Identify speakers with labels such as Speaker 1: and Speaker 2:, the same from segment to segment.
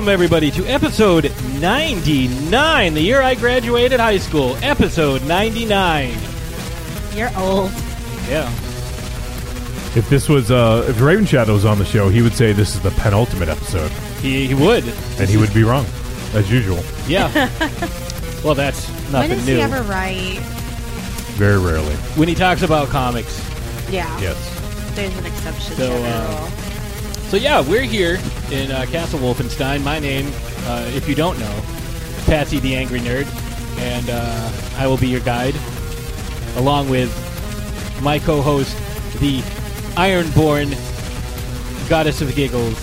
Speaker 1: Welcome, everybody, to episode 99, the year I graduated high school. Episode 99.
Speaker 2: You're old.
Speaker 1: Yeah.
Speaker 3: If this was, uh, if Raven Shadow was on the show, he would say this is the penultimate episode,
Speaker 1: He, he would.
Speaker 3: and he would be wrong, as usual.
Speaker 1: Yeah. well, that's
Speaker 2: When
Speaker 1: nothing
Speaker 2: does
Speaker 1: new.
Speaker 2: he ever write?
Speaker 3: Very rarely.
Speaker 1: when he talks about comics.
Speaker 2: Yeah.
Speaker 3: Yes.
Speaker 2: There's an exception
Speaker 1: So,
Speaker 2: to the
Speaker 1: uh,
Speaker 2: rule.
Speaker 1: So, yeah, we're here in uh, Castle Wolfenstein. My name, uh, if you don't know, Patsy the Angry Nerd, and uh, I will be your guide, along with my co host, the Ironborn Goddess of Giggles,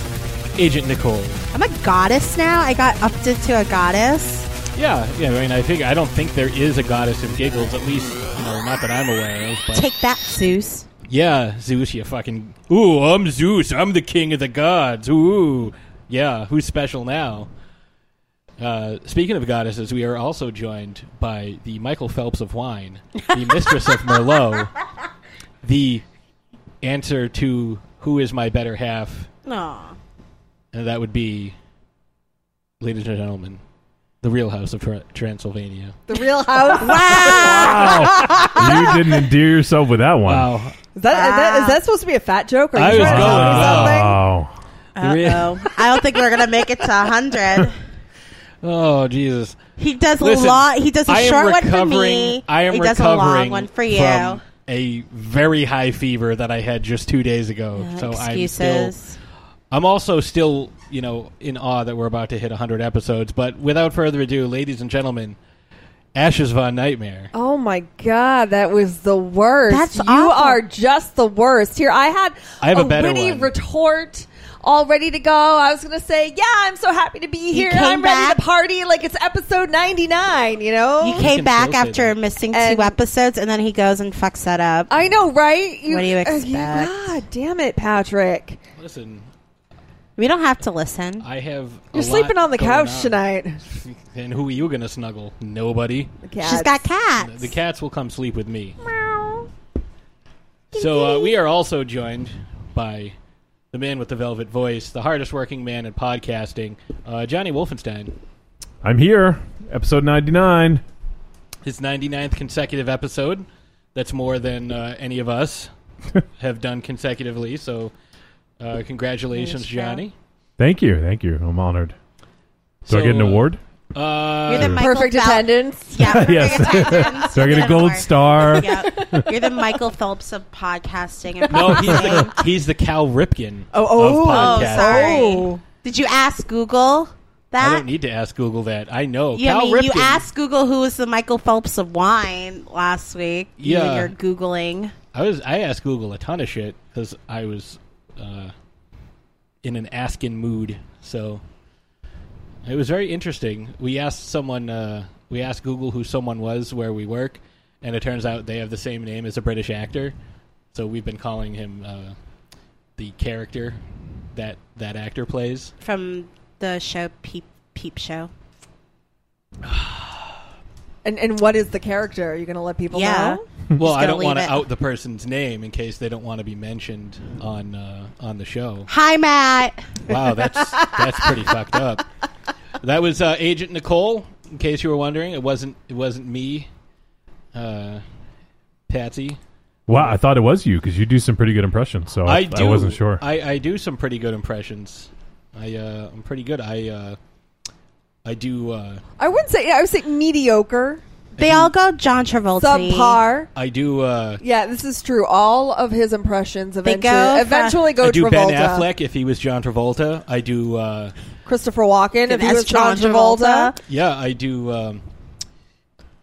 Speaker 1: Agent Nicole.
Speaker 2: I'm a goddess now. I got upped to a goddess.
Speaker 1: Yeah, yeah. I mean, I think I don't think there is a goddess of giggles. At least, you know, not that I'm aware of. But
Speaker 2: Take that, Zeus.
Speaker 1: Yeah, Zeus, you fucking. Ooh, I'm Zeus. I'm the king of the gods. Ooh, yeah. Who's special now? Uh, speaking of goddesses, we are also joined by the Michael Phelps of wine, the mistress of Merlot, the answer to who is my better half,
Speaker 2: Aw.
Speaker 1: and that would be, ladies and gentlemen, the Real House of Tra- Transylvania.
Speaker 4: The Real House.
Speaker 3: Wow! you didn't endear yourself with that one.
Speaker 1: Wow.
Speaker 4: Is that, is that is that supposed to be a fat joke? Are you
Speaker 1: I was
Speaker 4: trying to tell me
Speaker 1: going,
Speaker 4: something?
Speaker 3: Wow.
Speaker 1: The
Speaker 2: Uh-oh. I don't think we're gonna make it to hundred.
Speaker 1: Oh Jesus!
Speaker 2: He does
Speaker 1: Listen,
Speaker 2: a lot. He does a
Speaker 1: I am
Speaker 2: short one for me.
Speaker 1: I am
Speaker 2: he does a long
Speaker 1: recovering
Speaker 2: one for you.
Speaker 1: from a very high fever that I had just two days ago.
Speaker 2: Uh,
Speaker 1: so I'm still.
Speaker 2: excuses.
Speaker 1: I'm also still, you know, in awe that we're about to hit 100 episodes. But without further ado, ladies and gentlemen, Ashes Von Nightmare.
Speaker 4: Oh my god, that was the worst.
Speaker 2: That's
Speaker 4: you
Speaker 2: awful.
Speaker 4: are just the worst. Here, I had
Speaker 1: I have a better
Speaker 4: witty
Speaker 1: one.
Speaker 4: retort all ready to go. I was going to say, "Yeah, I'm so happy to be here.
Speaker 2: came
Speaker 4: I'm ready
Speaker 2: back.
Speaker 4: to party like it's episode 99." You know,
Speaker 2: You came back after
Speaker 1: that.
Speaker 2: missing
Speaker 4: And-
Speaker 2: two episodes, and then he goes and fucks that up.
Speaker 4: I know, right?
Speaker 2: What do you
Speaker 4: uh,
Speaker 2: expect?
Speaker 4: God damn it, Patrick!
Speaker 1: Listen,
Speaker 2: We don't have to listen.
Speaker 1: I have.
Speaker 4: You're sleeping
Speaker 1: lot
Speaker 4: on the couch
Speaker 1: on.
Speaker 4: tonight.
Speaker 1: And who are you going to snuggle? Nobody.
Speaker 4: The cats.
Speaker 2: She's got cats.
Speaker 1: The cats will come sleep with me. So uh, we are also joined by the man with the velvet voice, the hardest working man in podcasting, uh, Johnny Wolfenstein.
Speaker 3: I'm here. Episode 99.
Speaker 1: His 99th consecutive episode. That's more than uh, any of us have done consecutively. So uh, congratulations, Johnny.
Speaker 3: Thank you. Thank you. I'm honored. Do I get an
Speaker 1: uh,
Speaker 3: award?
Speaker 1: Uh,
Speaker 2: You're the Michael
Speaker 4: perfect
Speaker 2: Phelps-
Speaker 4: attendance.
Speaker 2: Yeah, perfect
Speaker 3: Yes.
Speaker 2: attendance.
Speaker 3: Do I get a gold
Speaker 2: award.
Speaker 3: star?
Speaker 2: Yeah, you're the Michael Phelps of podcasting. And
Speaker 1: no, he's the, he's the Cal Ripken
Speaker 4: Oh,
Speaker 1: of
Speaker 4: oh,
Speaker 1: podcasting.
Speaker 2: sorry.
Speaker 4: Oh.
Speaker 2: Did you ask Google that?
Speaker 1: I don't need to ask Google that. I know.
Speaker 2: Yeah,
Speaker 1: Cal
Speaker 2: I mean,
Speaker 1: Ripken.
Speaker 2: you asked Google who was the Michael Phelps of wine last week. You
Speaker 1: Yeah.
Speaker 2: and your googling.
Speaker 1: I was I asked Google a ton of shit because I was uh, in an asking mood. So it was very interesting. We asked someone. Uh, we asked Google who someone was where we work, and it turns out they have the same name as a British actor. So we've been calling him uh, the character that that actor plays.
Speaker 2: from the show Peep Peep Show.
Speaker 4: And and what is the character? Are you going to let people
Speaker 2: Yeah.
Speaker 4: know?
Speaker 1: Well, I don't want to out the person's name in case they don't want to be mentioned on uh, on the show.
Speaker 2: Hi, Matt.
Speaker 1: Wow, that's that's pretty fucked up. That was uh, Agent Nicole. In case you were wondering, it wasn't it wasn't me, uh, Patsy.
Speaker 3: Wow, I thought it was you because you do some pretty good impressions. So I,
Speaker 1: I do.
Speaker 3: wasn't sure.
Speaker 1: I, I do some pretty good impressions. I uh, I'm pretty good. I uh, I do uh,
Speaker 4: I wouldn't say. I would say mediocre,
Speaker 2: They all go John Travolta.
Speaker 4: subpar.
Speaker 1: I do uh,
Speaker 4: Yeah, this is true. All of his impressions
Speaker 2: They
Speaker 4: eventually
Speaker 2: go for-
Speaker 4: eventually go
Speaker 1: I do
Speaker 4: Travolta.
Speaker 1: Ben Affleck if he was John Travolta. I do uh,
Speaker 4: Christopher Walken if he
Speaker 2: as
Speaker 4: was John Travolta.
Speaker 1: yeah. I do um,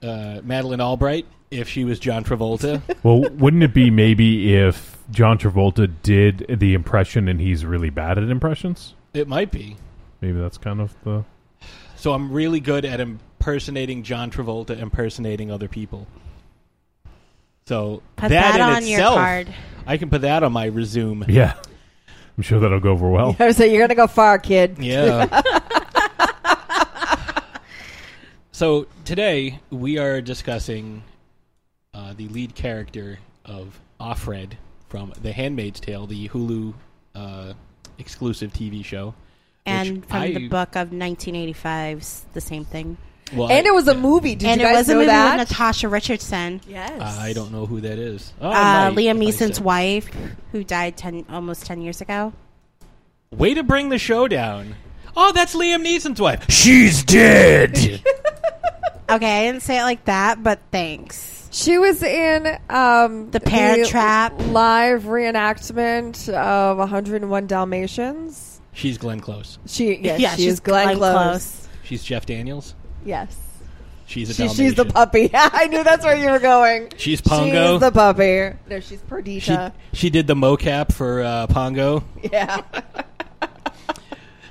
Speaker 1: uh, Madeleine Albright if she was John Travolta.
Speaker 3: well, wouldn't it be maybe if John Travolta did the impression and he's really bad at impressions?
Speaker 1: it might be.
Speaker 3: Maybe that's kind of the.
Speaker 1: So I'm really good at impersonating John Travolta, impersonating other people. So
Speaker 2: Put
Speaker 1: that,
Speaker 2: that,
Speaker 1: in
Speaker 2: on your
Speaker 1: itself,
Speaker 2: card.
Speaker 1: I can put that on my resume.
Speaker 3: Yeah. I'm sure that'll go over well.
Speaker 4: I would say you're going to go far, kid.
Speaker 1: Yeah. so today we are discussing uh, the lead character of Offred from The Handmaid's Tale, the Hulu uh, exclusive TV show.
Speaker 2: And from the book of 1985's the same thing.
Speaker 1: Well,
Speaker 4: And
Speaker 1: I,
Speaker 4: it was a movie. Did you?
Speaker 2: and
Speaker 4: you
Speaker 2: it
Speaker 4: guys
Speaker 2: was a movie
Speaker 4: that?
Speaker 2: with Natasha Richardson.
Speaker 4: yes.
Speaker 1: I don't know who that is. Oh,
Speaker 2: Uh,
Speaker 1: might,
Speaker 2: Liam Neeson's wife, who died ten almost ten years ago.
Speaker 1: Way to bring the show down. Oh, that's Liam Neeson's wife. She's dead.
Speaker 2: Okay, I didn't say it like that, but thanks.
Speaker 4: She was in um,
Speaker 2: The Parent Trap.
Speaker 4: live reenactment of 101 Dalmatians.
Speaker 1: She's Glenn Close.
Speaker 4: She yes,
Speaker 2: yeah,
Speaker 4: she
Speaker 2: she's
Speaker 4: is Glenn, Close.
Speaker 1: She's Jeff Daniels.
Speaker 4: Yes,
Speaker 1: She's a
Speaker 4: she,
Speaker 1: Dalmatian.
Speaker 4: she's the puppy. I knew that's where you were going.
Speaker 1: She's Pongo.
Speaker 4: She's the puppy. No, she's
Speaker 1: she,
Speaker 4: Perdita.
Speaker 1: she did the mocap for uh, Pongo.
Speaker 4: yeah.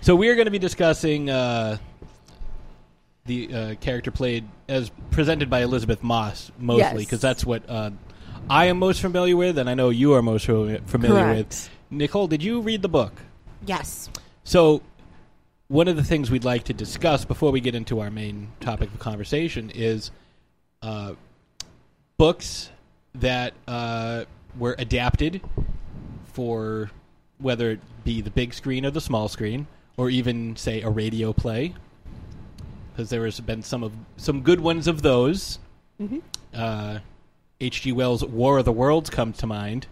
Speaker 1: So we are going to be discussing uh, the uh, character played as presented by Elisabeth Moss mostly
Speaker 4: Yes.
Speaker 1: because that's what uh, I am most familiar with, and I know you are most fami- familiar
Speaker 4: Correct.
Speaker 1: with. Nicole, did you read the book?
Speaker 2: Yes.
Speaker 1: So, one of the things we'd like to discuss before we get into our main topic of conversation is uh, books that uh, were adapted for whether it be the big screen or the small screen, or even say a radio play, because there has been some of some good ones of those. Uh, H.G. Wells' War of the Worlds comes to mind.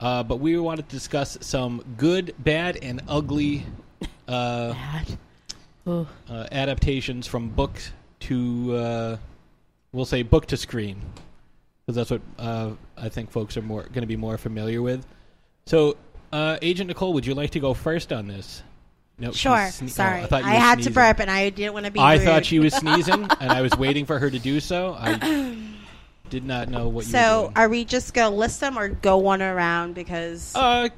Speaker 1: Uh, but we wanted to discuss some good, bad, and ugly uh,
Speaker 2: Bad.
Speaker 1: Uh, adaptations from book to, uh, we'll say, book to screen, because that's what uh, I think folks are more going to be more familiar with. So, uh, Agent Nicole, would you like to go first on this? No,
Speaker 2: Sure.
Speaker 1: she's sne- oh,
Speaker 2: Sorry,
Speaker 1: thought you
Speaker 2: I
Speaker 1: were
Speaker 2: had to burp, and I didn't want to be.
Speaker 1: I
Speaker 2: rude.
Speaker 1: thought she was sneezing, and I was waiting for her to do so. I did not know what you
Speaker 2: So, are we just gonna list them or go one around? Because
Speaker 1: Uh,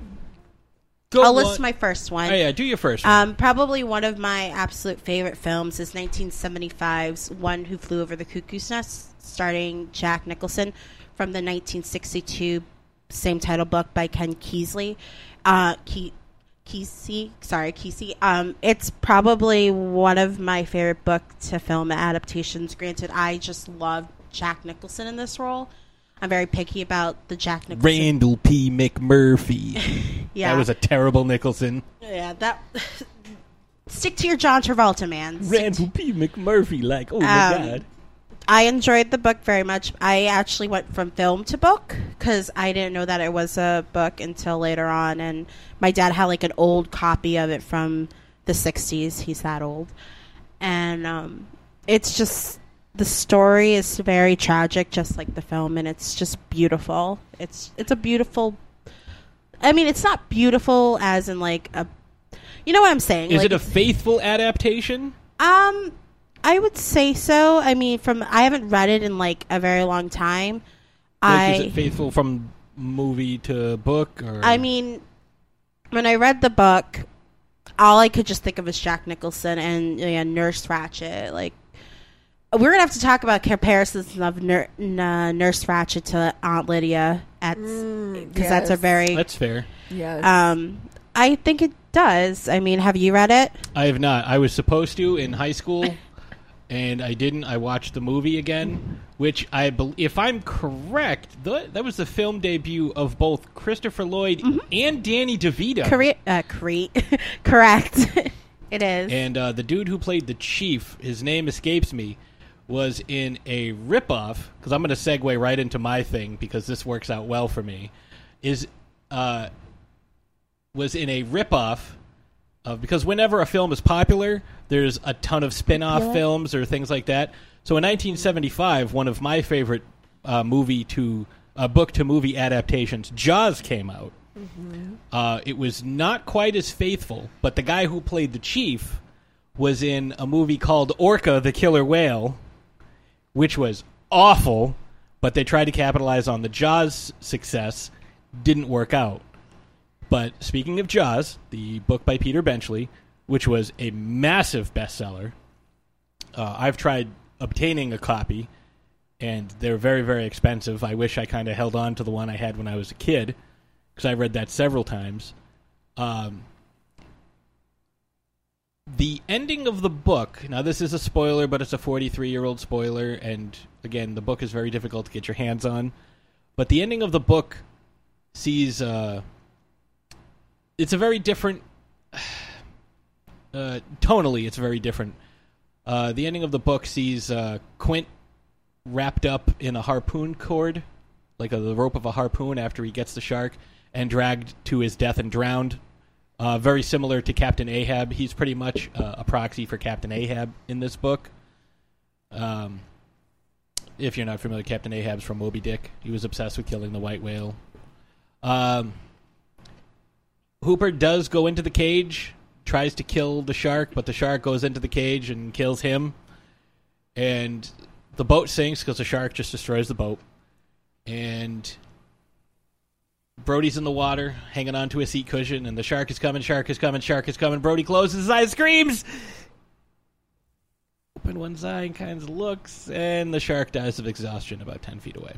Speaker 1: go
Speaker 2: I'll
Speaker 1: one-
Speaker 2: list my first one.
Speaker 1: Oh, yeah, do your first one.
Speaker 2: Um, probably one of my absolute favorite films is 1975's One Who Flew Over the Cuckoo's Nest, starring Jack Nicholson from the 1962 same title book by Ken Keasley. Uh, Ke- Kesey, sorry, Kesey. Um, it's probably one of my favorite book to film adaptations. Granted, I just love Jack Nicholson in this role. I'm very picky about the Jack Nicholson.
Speaker 1: Randall P. McMurphy.
Speaker 2: yeah,
Speaker 1: That was a terrible Nicholson.
Speaker 2: yeah. That stick to your John Travolta, man. Stick
Speaker 1: Randall P. McMurphy, like, oh my
Speaker 2: Um,
Speaker 1: god.
Speaker 2: I enjoyed the book very much. I actually went from film to book because I didn't know that it was a book until later on. And my dad had like an old copy of it from the 60s. He's that old. And um, it's just, the story is very tragic, just like the film. And it's just beautiful. It's, it's a beautiful, I mean, it's not beautiful as in like a, you know what I'm saying?
Speaker 1: Is
Speaker 2: Like,
Speaker 1: it a faithful adaptation?
Speaker 2: um, I would say so. I mean, from I haven't read it in like a very long time.
Speaker 1: Like,
Speaker 2: I
Speaker 1: is it faithful from movie to book? Or
Speaker 2: I mean, when I read the book, all I could just think of was Jack Nicholson and yeah, Nurse Ratched. Like, we're gonna have to talk about comparisons of Nur- n- uh, Nurse Ratched to Aunt Lydia at because
Speaker 4: Mm,
Speaker 2: that's a very.
Speaker 1: that's fair.
Speaker 4: Yes.
Speaker 2: Um, I think it does. I mean, have you read it?
Speaker 1: I have not. I was supposed to in high school, and I didn't. I watched the movie again, which I, bel if I'm correct, th- that was the film debut of both Christopher Lloyd
Speaker 2: Mm-hmm.
Speaker 1: and Danny DeVito.
Speaker 2: Correct. Uh, correct. correct. it is.
Speaker 1: And uh, the dude who played the chief, his name escapes me, was in a ripoff. Because I'm going to segue right into my thing because this works out well for me. Is uh, was in a ripoff of because whenever a film is popular, there's a ton of spin-off
Speaker 2: Yeah.
Speaker 1: films or things like that. So in 1975, one of my favorite uh, movie to uh, book to movie adaptations, Jaws came out. Uh, it was not quite as faithful, but the guy who played the chief was in a movie called Orca the Killer Whale, which was awful, but they tried to capitalize on the Jaws success. Didn't work out. But speaking of Jaws, the book by Peter Benchley, which was a massive bestseller, uh, I've tried obtaining a copy, and they're very, very expensive. I wish I kind of held on to the one I had when I was a kid, because I read that several times. Um, the ending of the book now this is a spoiler but it's a 43 year old spoiler and again the book is very difficult to get your hands on but the ending of the book sees uh it's a very different uh, tonally, it's very different. Uh, the ending of the book sees uh, Quint wrapped up in a harpoon cord, like a, the rope of a harpoon, after he gets the shark, and dragged to his death and drowned. Uh, very similar to Captain Ahab. He's pretty much uh, a proxy for Captain Ahab in this book. Um, if you're not familiar, Captain Ahab's from Moby Dick. He was obsessed with killing the white whale. Um, Hooper does go into the cage, tries to kill the shark, but the shark goes into the cage and kills him. And the boat sinks because the shark just destroys the boat. And Brody's in the water, hanging onto a seat cushion, and the shark is coming, shark is coming, shark is coming. Brody closes his eyes, screams, open one eye and kind of looks, and the shark dies of exhaustion about 10 feet away.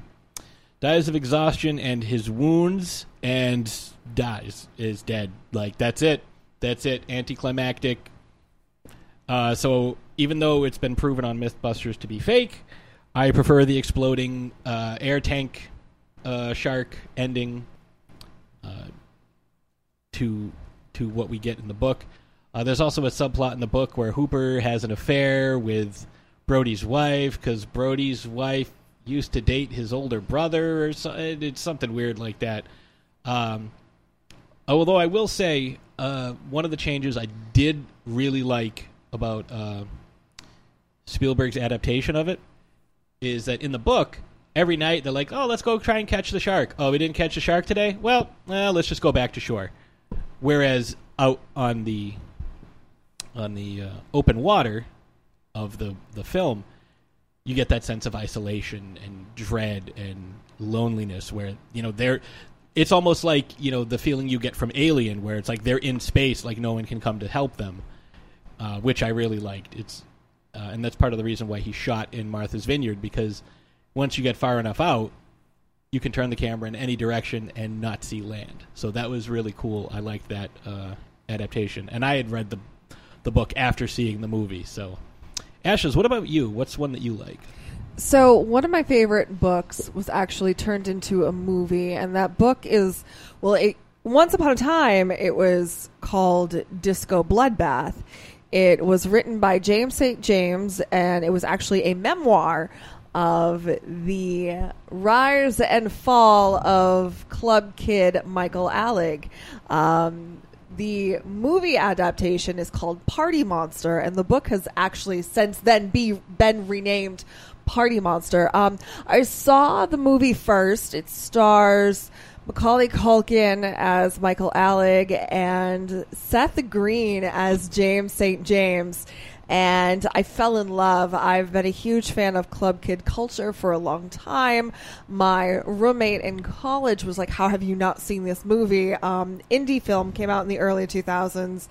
Speaker 1: Dies of exhaustion and his wounds, and dies, is dead. Like, that's it. That's it. Anticlimactic. Uh, so, even though it's been proven on Mythbusters to be fake, I prefer the exploding uh, air tank uh, shark ending to to what we get in the book. Uh, there's also a subplot in the book where Hooper has an affair with Brody's wife because Brody's wife used to date his older brother, or so, it's something weird like that. Um, although I will say, uh, one of the changes I did really like about uh, Spielberg's adaptation of it is that in the book, every night they're like, "Oh, let's go try and catch the shark." Oh, we didn't catch the shark today. Well, well, let's just go back to shore. Whereas out on the on the uh, open water of the the film, you get that sense of isolation and dread and loneliness, where you know they're. It's almost like you know the feeling you get from Alien, where it's like they're in space, like no one can come to help them, uh, which I really liked. It's uh, and that's part of the reason why he shot in Martha's Vineyard because once you get far enough out, you can turn the camera in any direction and not see land. So that was really cool. I liked that uh, adaptation, and I had read the the book after seeing the movie. So, Ashes, what about you? What's one that you like?
Speaker 4: So one of my favorite books was actually turned into a movie, and that book is well, it, once upon a time it was called Disco Bloodbath. It was written by James St. James, and it was actually a memoir of the rise and fall of club kid Michael Alig. Um, the movie adaptation is called Party Monster, and the book has actually since then be, been renamed Party Monster. Um, I saw the movie first. It stars Macaulay Culkin as Michael Alig and Seth Green as James St. James. And I fell in love. I've been a huge fan of Club Kid culture for a long time. My roommate in college was like, How have you not seen this movie? Um, indie film came out in the early 2000s.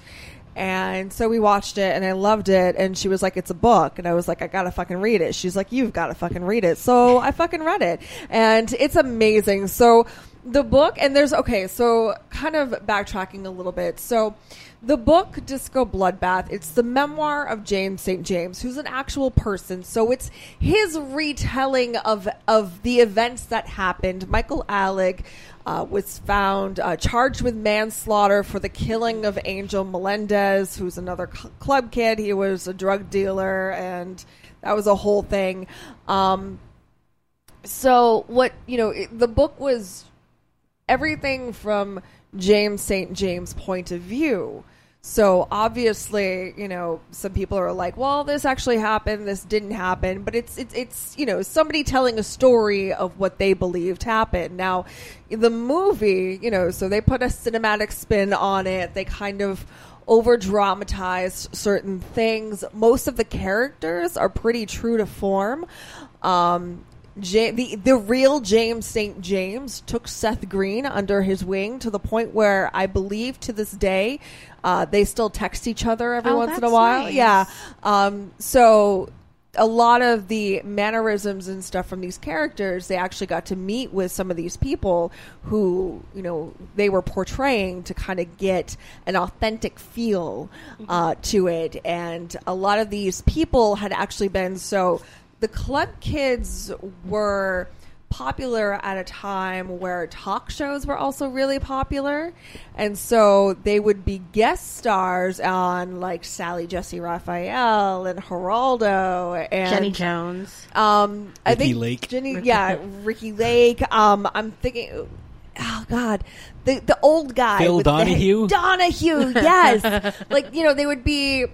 Speaker 4: And so we watched it and I loved it. And she was like, it's a book. And I was like, I gotta fucking read it. She's like, you've gotta fucking read it. So I fucking read it. And it's amazing. So the book, and there's, okay, so kind of backtracking a little bit. So the book Disco Bloodbath, it's the memoir of James St. James, who's an actual person. So it's his retelling of, of the events that happened. Michael Alig, uh, was found uh, charged with manslaughter for the killing of Angel Melendez, who's another cl- club kid. He was a drug dealer, and that was a whole thing. Um, so, what, you know, it, the book was everything from James St. James' point of view. So obviously, you know, some people are like, "Well, this actually happened. This didn't happen." But it's it's it's you know somebody telling a story of what they believed happened. Now, the movie, you know, so they put a cinematic spin on it. They kind of over dramatized certain things. Most of the characters are pretty true to form. Um, Ja- the the real James St. James took Seth Green under his wing to the point where I believe to this day uh, they still text each other every
Speaker 2: Oh,
Speaker 4: once in a while.
Speaker 2: nice.
Speaker 4: Yeah. Um, so a lot of the mannerisms and stuff from these characters, they actually got to meet with some of these people who, you know, they were portraying to kind of get an authentic feel uh, to it. And a lot of these people had actually been so. The club kids were popular at a time where talk shows were also really popular. And so they would be guest stars on like Sally Jessy Raphael and Geraldo and
Speaker 2: Jenny Jones.
Speaker 4: um, I
Speaker 1: Ricki
Speaker 4: think
Speaker 1: Lake.
Speaker 4: Jenny, yeah, Ricki Lake. Um, I'm thinking, oh God, the the old guy,
Speaker 1: Phil
Speaker 4: with the-
Speaker 1: Donahue?
Speaker 4: Donahue, yes. like you know, they would be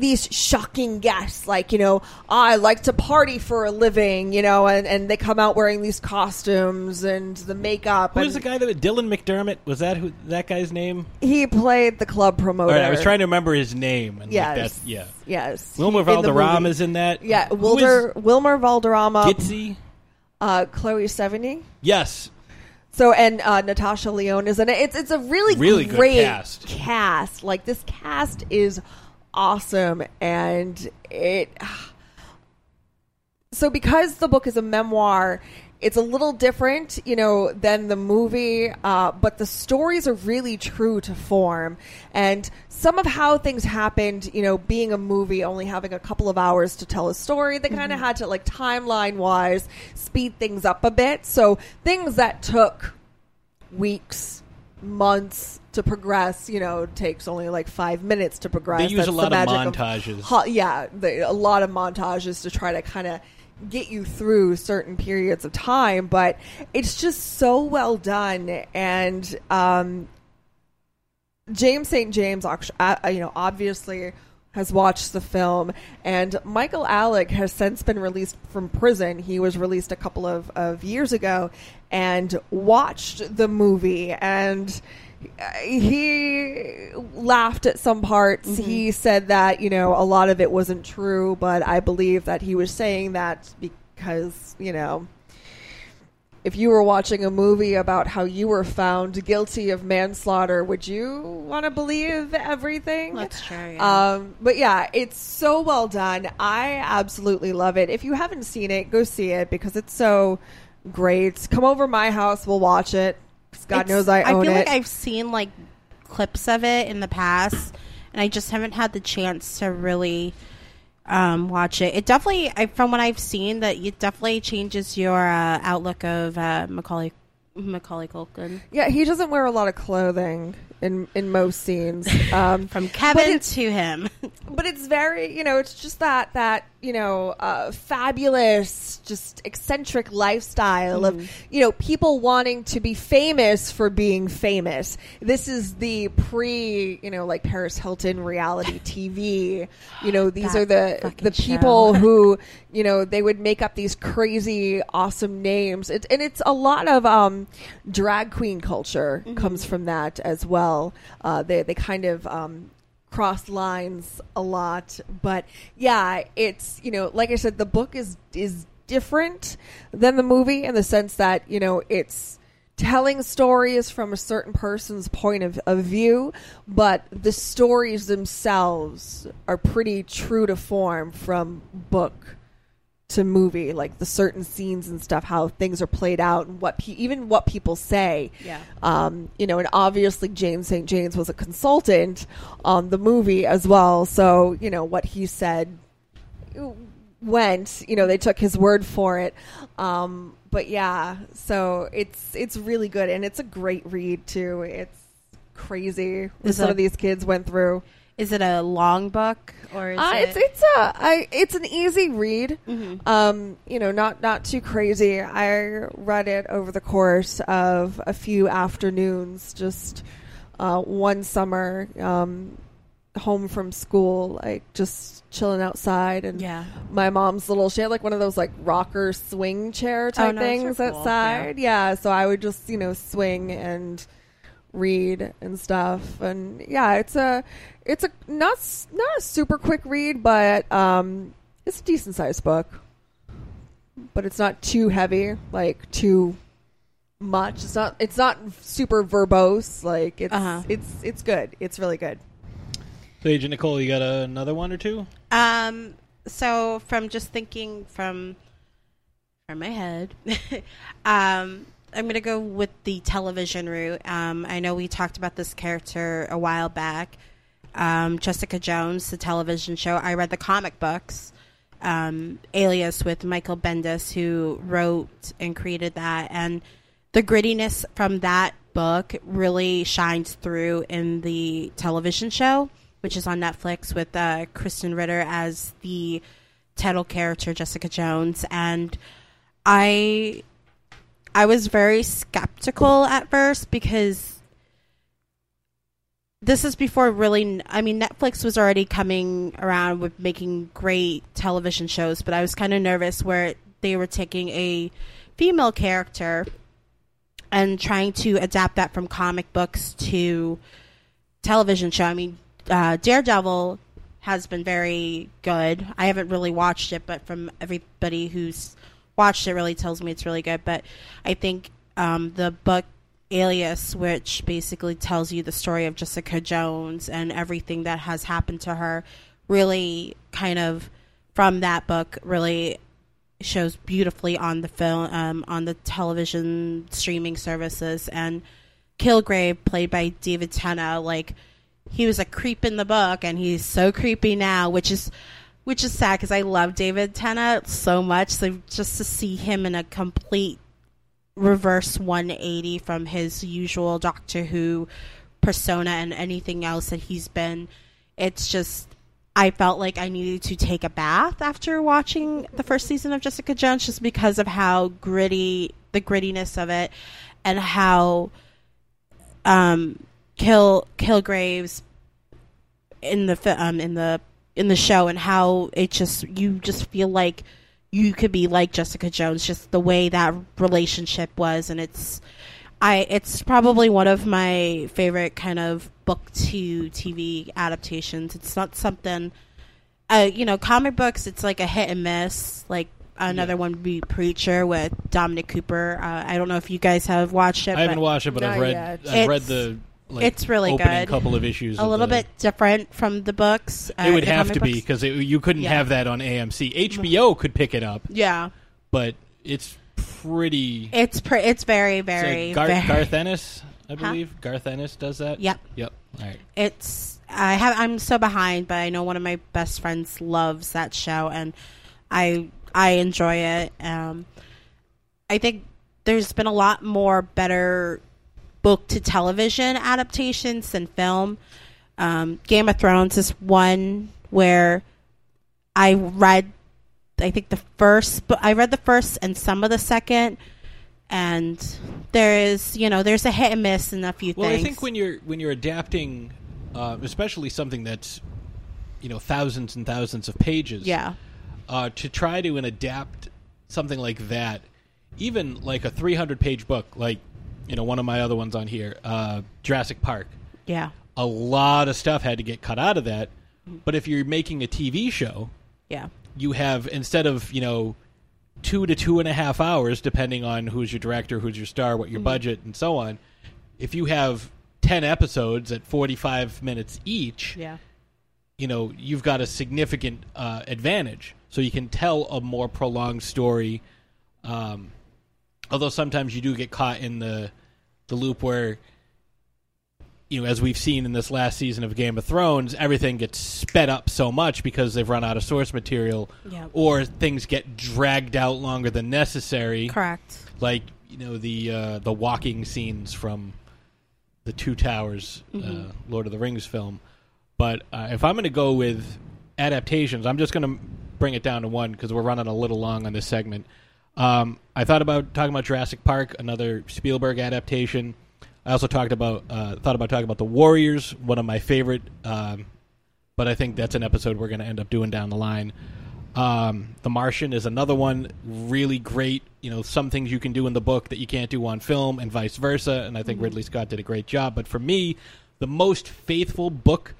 Speaker 4: these shocking guests, like you know, I like to party for a living, you know, and, and they come out wearing these costumes and the makeup.
Speaker 1: Who's
Speaker 4: and
Speaker 1: the guy that Dylan McDermott? Was that who that guy's name?
Speaker 4: He played the club promoter.
Speaker 1: All right, I was trying to remember his name. And
Speaker 4: Yes.
Speaker 1: like that's, yeah.
Speaker 4: Yes.
Speaker 1: Wilmer Valderrama is in that.
Speaker 4: Yeah, Wilder, Wilmer Valderrama,
Speaker 1: Gitsie.
Speaker 4: uh, Chloe Sevigny.
Speaker 1: Yes.
Speaker 4: So and uh, Natasha Lyonne is in it. It's it's a really
Speaker 1: Really
Speaker 4: great
Speaker 1: cast.
Speaker 4: cast. Like this cast is awesome, and it. So because the book is a memoir, it's a little different, you know, than the movie. Uh, but the stories are really true to form, and some of how things happened, you know, being a movie, only having a couple of hours to tell a story, they kind of had to like timeline wise speed things up a bit. So things that took weeks, months to progress, you know, takes only like five minutes to progress.
Speaker 1: They use
Speaker 4: That's
Speaker 1: a lot of montages.
Speaker 4: ho- yeah, the, a lot of montages to try to kind of get you through certain periods of time, but it's just so well done. And um, James St. James, you know, obviously has watched the film, and Michael Alig has since been released from prison. He was released a couple of, of years ago and watched the movie and he laughed at some parts. He said that, you know, a lot of it wasn't true, but I believe that he was saying that because, you know, if you were watching a movie about how you were found guilty of manslaughter, would you want to believe everything?
Speaker 2: That's true, yeah.
Speaker 4: Um, but yeah, it's so well done. I absolutely love it. If you haven't seen it, go see it because it's so great. Come over my house, we'll watch it. God
Speaker 2: It's-
Speaker 4: knows I own I
Speaker 2: feel
Speaker 4: it.
Speaker 2: like I've seen like clips of it in the past, and I just haven't had the chance to really um, watch it. It definitely, I, from what I've seen, that it definitely changes your uh, outlook of uh, Macaulay Macaulay Culkin
Speaker 4: yeah, he doesn't wear a lot of clothing in in most scenes. Um,
Speaker 2: from Kevin to him.
Speaker 4: but it's very you know it's just that that you know uh, fabulous just eccentric lifestyle of you know people wanting to be famous for being famous. This is the pre you know like paris hilton reality tv you know these
Speaker 2: That
Speaker 4: are the the people who you know they would make up these crazy awesome names. It, and it's a lot of um drag queen culture comes from that as well. Uh they they kind of um cross lines a lot but yeah it's you know like i said the book is is different than the movie in the sense that you know it's telling stories from a certain person's point of, of view but the stories themselves are pretty true to form from book to movie like the certain scenes and stuff how things are played out and what pe- even what people say
Speaker 2: Yeah.
Speaker 4: um, you know, and obviously James St. James was a consultant on the movie as well. So, you know, what he said went, you know, they took his word for it. Um, but yeah, so it's it's really good and it's a great read too. It's crazy what some of these kids went through.
Speaker 2: Is it a long book or is
Speaker 4: Uh,
Speaker 2: it?
Speaker 4: it's it's a I, it's an easy read. Um, you know, not not too crazy. I read it over the course of a few afternoons, just uh, one summer, um, home from school, like just chilling outside and
Speaker 2: Yeah.
Speaker 4: my mom's little she had like one of those like rocker swing chair type
Speaker 2: Oh, no,
Speaker 4: things
Speaker 2: cool.
Speaker 4: outside yeah so i would just you know swing and read and stuff and yeah it's a it's a not not a super quick read but um it's a decent sized book but it's not too heavy like too much it's not it's not super verbose like it's
Speaker 2: Uh-huh.
Speaker 4: it's it's good it's really good
Speaker 1: So, Agent Nicole, you got another one or two?
Speaker 2: Um. So from just thinking from from my head, um, I'm gonna go with the television route. Um, I know we talked about this character a while back. Um, Jessica Jones, the television show. I read the comic books, um, Alias with Michael Bendis, who wrote and created that, and the grittiness from that book really shines through in the television show, which is on Netflix with uh, Krysten Ritter as the title character Jessica Jones, and I I was very skeptical at first because this is before really I mean Netflix was already coming around with making great television shows, but I was kind of nervous where they were taking a female character and trying to adapt that from comic books to television show. I mean, uh, Daredevil has been very good. I haven't really watched it, but from everybody who's watched it, really tells me it's really good. But I think um, the book Alias, which basically tells you the story of Jessica Jones and everything that has happened to her, really kind of from that book really shows beautifully on the film um, on the television streaming services and Kilgrave played by David Tennant like he was a creep in the book and he's so creepy now which is which is sad because I love David Tennant so much. So just to see him in a complete reverse 180 from his usual Doctor Who persona and anything else that he's been it's just I felt like I needed to take a bath after watching the first season of Jessica Jones just because of how gritty the grittiness of it and how um Kill Kilgraves in the um in the in the show and how it just you just feel like you could be like Jessica Jones just the way that relationship was and it's I it's probably one of my favorite kind of book to TV adaptations. It's not something uh you know, comic books it's like a hit and miss. Like another
Speaker 1: Yeah.
Speaker 2: one would be Preacher with Dominic Cooper. Uh, I don't know if you guys have watched it
Speaker 1: I haven't watched it, but I've read
Speaker 4: yet.
Speaker 1: I've read the like,
Speaker 2: it's really
Speaker 1: opening
Speaker 2: good.
Speaker 1: couple of issues.
Speaker 2: a
Speaker 1: of
Speaker 2: little
Speaker 1: the-
Speaker 2: bit different from the books. uh,
Speaker 1: It would have to be because you couldn't
Speaker 2: Yeah.
Speaker 1: have that on AMC. HBO could pick it up,
Speaker 2: Yeah.
Speaker 1: but it's pretty.
Speaker 2: It's pre- it's very very
Speaker 1: Gar-
Speaker 2: very
Speaker 1: Garth Ennis, I
Speaker 2: Huh?
Speaker 1: believe. Garth Ennis does that.
Speaker 2: Yep.
Speaker 1: Yep. All right.
Speaker 2: it's I have I'm so behind, but I know one of my best friends loves that show, and I I enjoy it. Um, I think there's been a lot more better book to television adaptations than film. Um, Game of Thrones is one where I read, I think the first, but I read the first and some of the second, and there is you know there's a hit and miss in a few things.
Speaker 1: Well,
Speaker 2: things.
Speaker 1: I think when you're when you're adapting, uh, especially something that's you know thousands and thousands of pages.
Speaker 2: yeah.
Speaker 1: uh, to try to and adapt something like that, even like a 300 page book, like you know one of my other ones on here, uh, Jurassic Park.
Speaker 2: Yeah.
Speaker 1: A lot of stuff had to get cut out of that. But if you're making a TV show,
Speaker 2: Yeah.
Speaker 1: you have instead of you know two to two and a half hours, depending on who's your director, who's your star, what your budget, and so on. If you have ten episodes at 45 minutes each,
Speaker 2: Yeah.
Speaker 1: you know you've got a significant uh, advantage so you can tell a more prolonged story um, although sometimes you do get caught in the the loop where you know as we've seen in this last season of Game of Thrones everything gets sped up so much because they've run out of source material
Speaker 2: Yeah.
Speaker 1: or things get dragged out longer than necessary
Speaker 2: Correct.
Speaker 1: like you know the uh, the walking scenes from the Two Towers uh, Lord of the Rings film. But uh, if I'm going to go with adaptations, I'm just going to bring it down to one because we're running a little long on this segment. Um, I thought about talking about Jurassic Park, another Spielberg adaptation. I also talked about uh, thought about talking about the Warriors, one of my favorite. Um, but I think that's an episode we're going to end up doing down the line. Um, the Martian is another one, really great. You know, some things you can do in the book that you can't do on film, and vice versa. And I think Ridley Scott did a great job. But for me, the most faithful book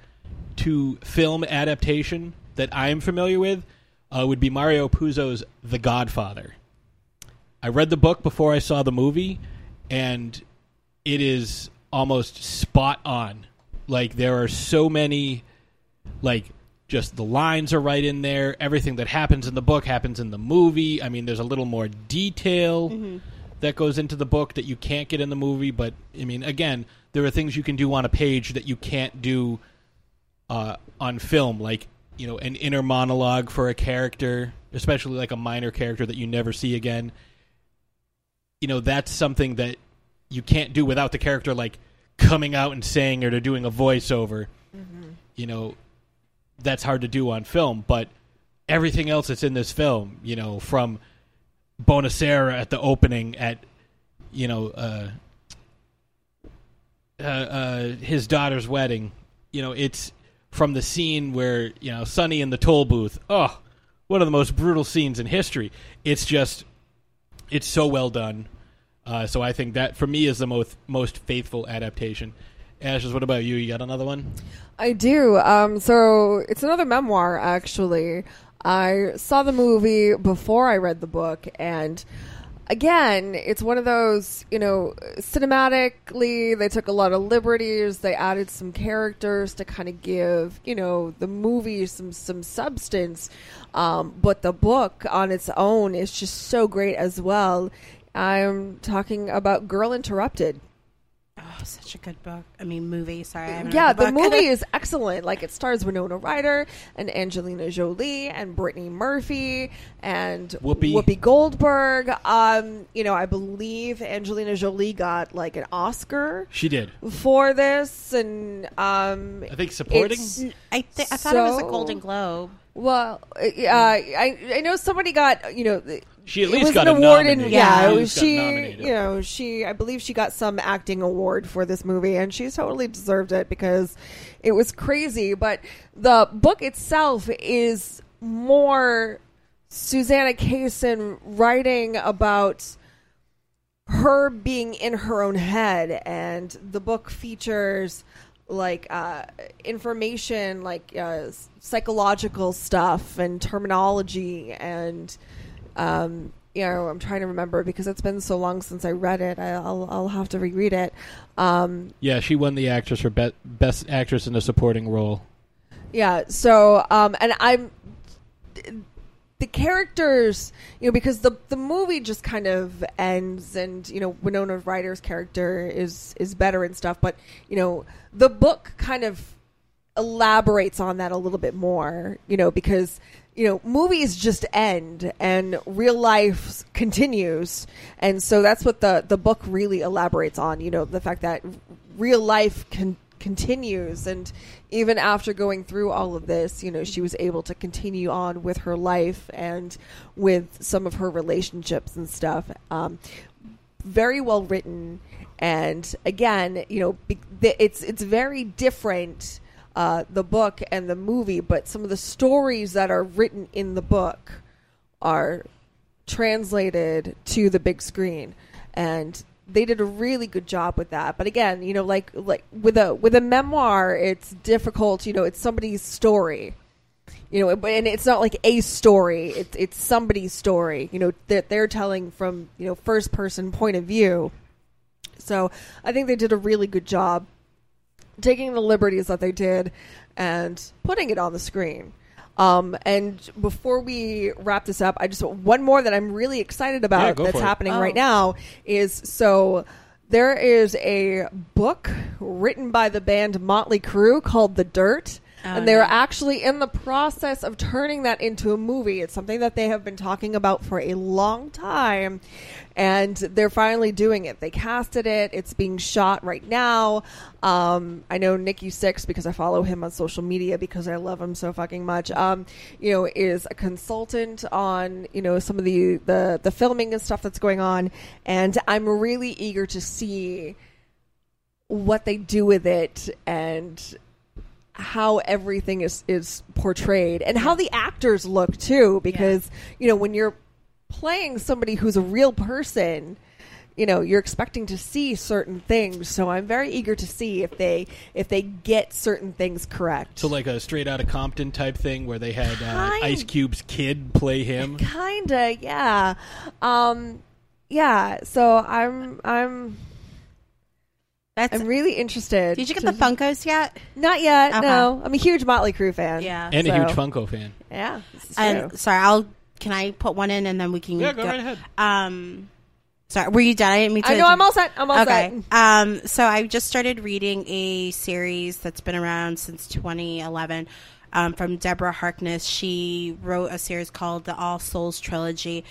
Speaker 1: to film adaptation that I'm familiar with uh, would be Mario Puzo's The Godfather. I read the book before I saw the movie, and it is almost spot on. Like there are so many, like just the lines are right in there. Everything that happens in the book happens in the movie. I mean, there's a little more detail that goes into the book that you can't get in the movie. But I mean, again, there are things you can do on a page that you can't do uh, on film. Like you know an inner monologue for a character, especially like a minor character that you never see again. You know that's something that you can't do without the character like coming out and saying or doing a voiceover. You know that's hard to do on film, but everything else that's in this film, you know, from Bonasera at the opening at you know uh, uh, uh, his daughter's wedding. You know, it's from the scene where you know Sonny in the toll booth. Oh, one of the most brutal scenes in history. It's just, it's so well done. Uh, so I think that for me is the most most faithful adaptation. Ashes, what about you? You got another one?
Speaker 4: I do. Um, so it's another memoir, actually. I saw the movie before I read the book, and again, it's one of those, you know, cinematically, they took a lot of liberties. They added some characters to kind of give, you know, the movie some, some substance. Um, but the book on its own is just so great as well. I'm talking about Girl Interrupted.
Speaker 2: Oh, such a good book. I mean, movie. Sorry, I
Speaker 4: Yeah,
Speaker 2: read
Speaker 4: the movie is excellent. Like it stars Winona Ryder and Angelina Jolie and Brittany Murphy and
Speaker 1: Whoopi.
Speaker 4: Goldberg. Um, you know, I believe Angelina Jolie got like an Oscar
Speaker 1: She did.
Speaker 4: for this, and um,
Speaker 1: I think supporting.
Speaker 2: I th- I thought it was a Golden Globe.
Speaker 4: well, uh, I I know somebody got you know.
Speaker 1: She at
Speaker 4: it
Speaker 1: least
Speaker 4: was
Speaker 1: got
Speaker 4: an
Speaker 1: a
Speaker 4: award,
Speaker 1: nomination.
Speaker 4: and yeah,
Speaker 2: She
Speaker 4: was she.
Speaker 1: nominated.
Speaker 4: You know, she. I believe she got some acting award for this movie, and she's totally deserved it because it was crazy. But the book itself is more Susanna Kaysen writing about her being in her own head and the book features like uh, information like uh, psychological stuff and terminology and um, you know i'm trying to remember because it's been so long since i read it I, I'll, I'll have to reread it um,
Speaker 1: Yeah, she won the actress for be- best actress in a supporting role.
Speaker 4: Yeah. So, um, and I'm the characters, you know, because the the movie just kind of ends, and you know, Winona Ryder's character is is better and stuff, but you know, the book kind of elaborates on that a little bit more, you know, because you know, movies just end and real life continues. And so that's what the the book really elaborates on, you know, the fact that real life can continues. And even after going through all of this you know she was able to continue on with her life and with some of her relationships and stuff. Um, very well written. And again you know it's it's very different uh, the book and the movie but some of the stories that are written in the book are translated to the big screen. And they did a really good job with that. But again you know like like with a with a memoir it's difficult you know it's somebody's story. You know and it's not like a story. It's it's somebody's story you know that they're telling from you know first person point of view. So i think they did a really good job taking the liberties that they did and putting it on the screen um, and before we wrap this up, I just one more that I'm really excited about
Speaker 1: Yeah,
Speaker 4: that's happening
Speaker 2: Oh.
Speaker 4: right now is so there is a book written by the band Motley Crue called The Dirt.
Speaker 2: Oh,
Speaker 4: and they're
Speaker 2: yeah.
Speaker 4: actually in the process of turning that into a movie. It's something that they have been talking about for a long time, and they're finally doing it. They casted it. It's being shot right now. Um, I know Nikki Sixx because I follow him on social media because I love him so fucking much. Um, you know, is a consultant on you know some of the the the filming and stuff that's going on, and I'm really eager to see what they do with it and how everything is is portrayed and how the actors look too because you know when you're playing somebody who's a real person you know you're expecting to see certain things. So i'm very eager to see if they if they get certain things correct.
Speaker 1: So like a straight out of Compton type thing where they had uh,
Speaker 4: Kind-
Speaker 1: Ice Cube's kid play him.
Speaker 4: kinda yeah. Um yeah so i'm i'm
Speaker 2: That's.
Speaker 4: i'm really interested
Speaker 2: did you get
Speaker 4: to-
Speaker 2: the Funkos yet?
Speaker 4: not yet
Speaker 2: Okay.
Speaker 4: no i'm a huge motley Crue fan
Speaker 2: Yeah.
Speaker 1: And a huge Funko fan.
Speaker 4: yeah
Speaker 2: And
Speaker 4: true.
Speaker 2: sorry, I'll. Can I put one in and then we can?
Speaker 1: Yeah, go right ahead.
Speaker 2: Um, sorry, were you done? I didn't mean to.
Speaker 4: i know i'm all set i'm all
Speaker 2: okay.
Speaker 4: set
Speaker 2: Um, so I just started reading a series that's been around since 2011. um, from Deborah Harkness. She wrote a series called the All Souls Trilogy,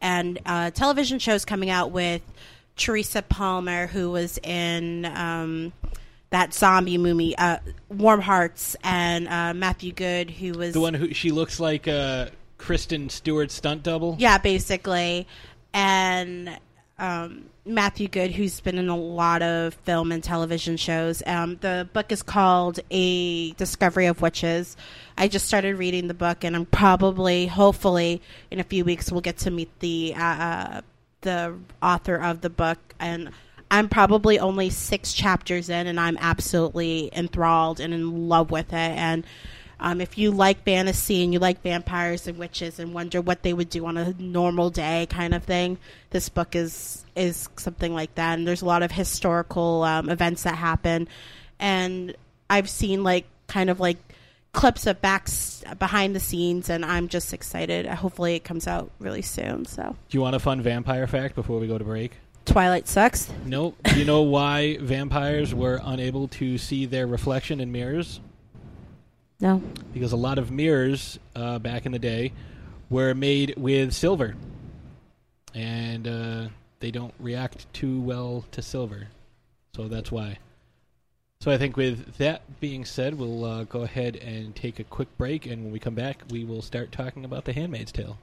Speaker 2: and uh, television shows coming out with Teresa Palmer, who was in um, that zombie movie, uh, Warm Hearts, and uh, Matthew Goode, who was
Speaker 1: The one who she looks like uh, Kristen Stewart stunt double.
Speaker 2: yeah, basically, and um, Matthew Goode, who's been in a lot of film and television shows. Um, the book is called A Discovery of Witches. I just started reading the book, and I'm probably, hopefully, in a few weeks, we'll get to meet the uh, uh, the author of the book, and I'm probably only six chapters in, and I'm absolutely enthralled and in love with it, and. Um, if you like fantasy and you like vampires and witches and wonder what they would do on a normal day, kind of thing, this book is is something like that. And there's a lot of historical um, events that happen, and I've seen like kind of like clips of back behind the scenes, and I'm just excited. Hopefully, it comes out really soon. So,
Speaker 1: Do you want a fun vampire fact before we go to break?
Speaker 2: Twilight sucks.
Speaker 1: No. Do you know why vampires were unable to see their reflection in mirrors?
Speaker 2: No,
Speaker 1: Because a lot of mirrors uh, back in the day were made with silver, and uh, they don't react too well to silver, so that's why. So I think with that being said, we'll uh, go ahead and take a quick break, and when we come back, we will start talking about The Handmaid's Tale.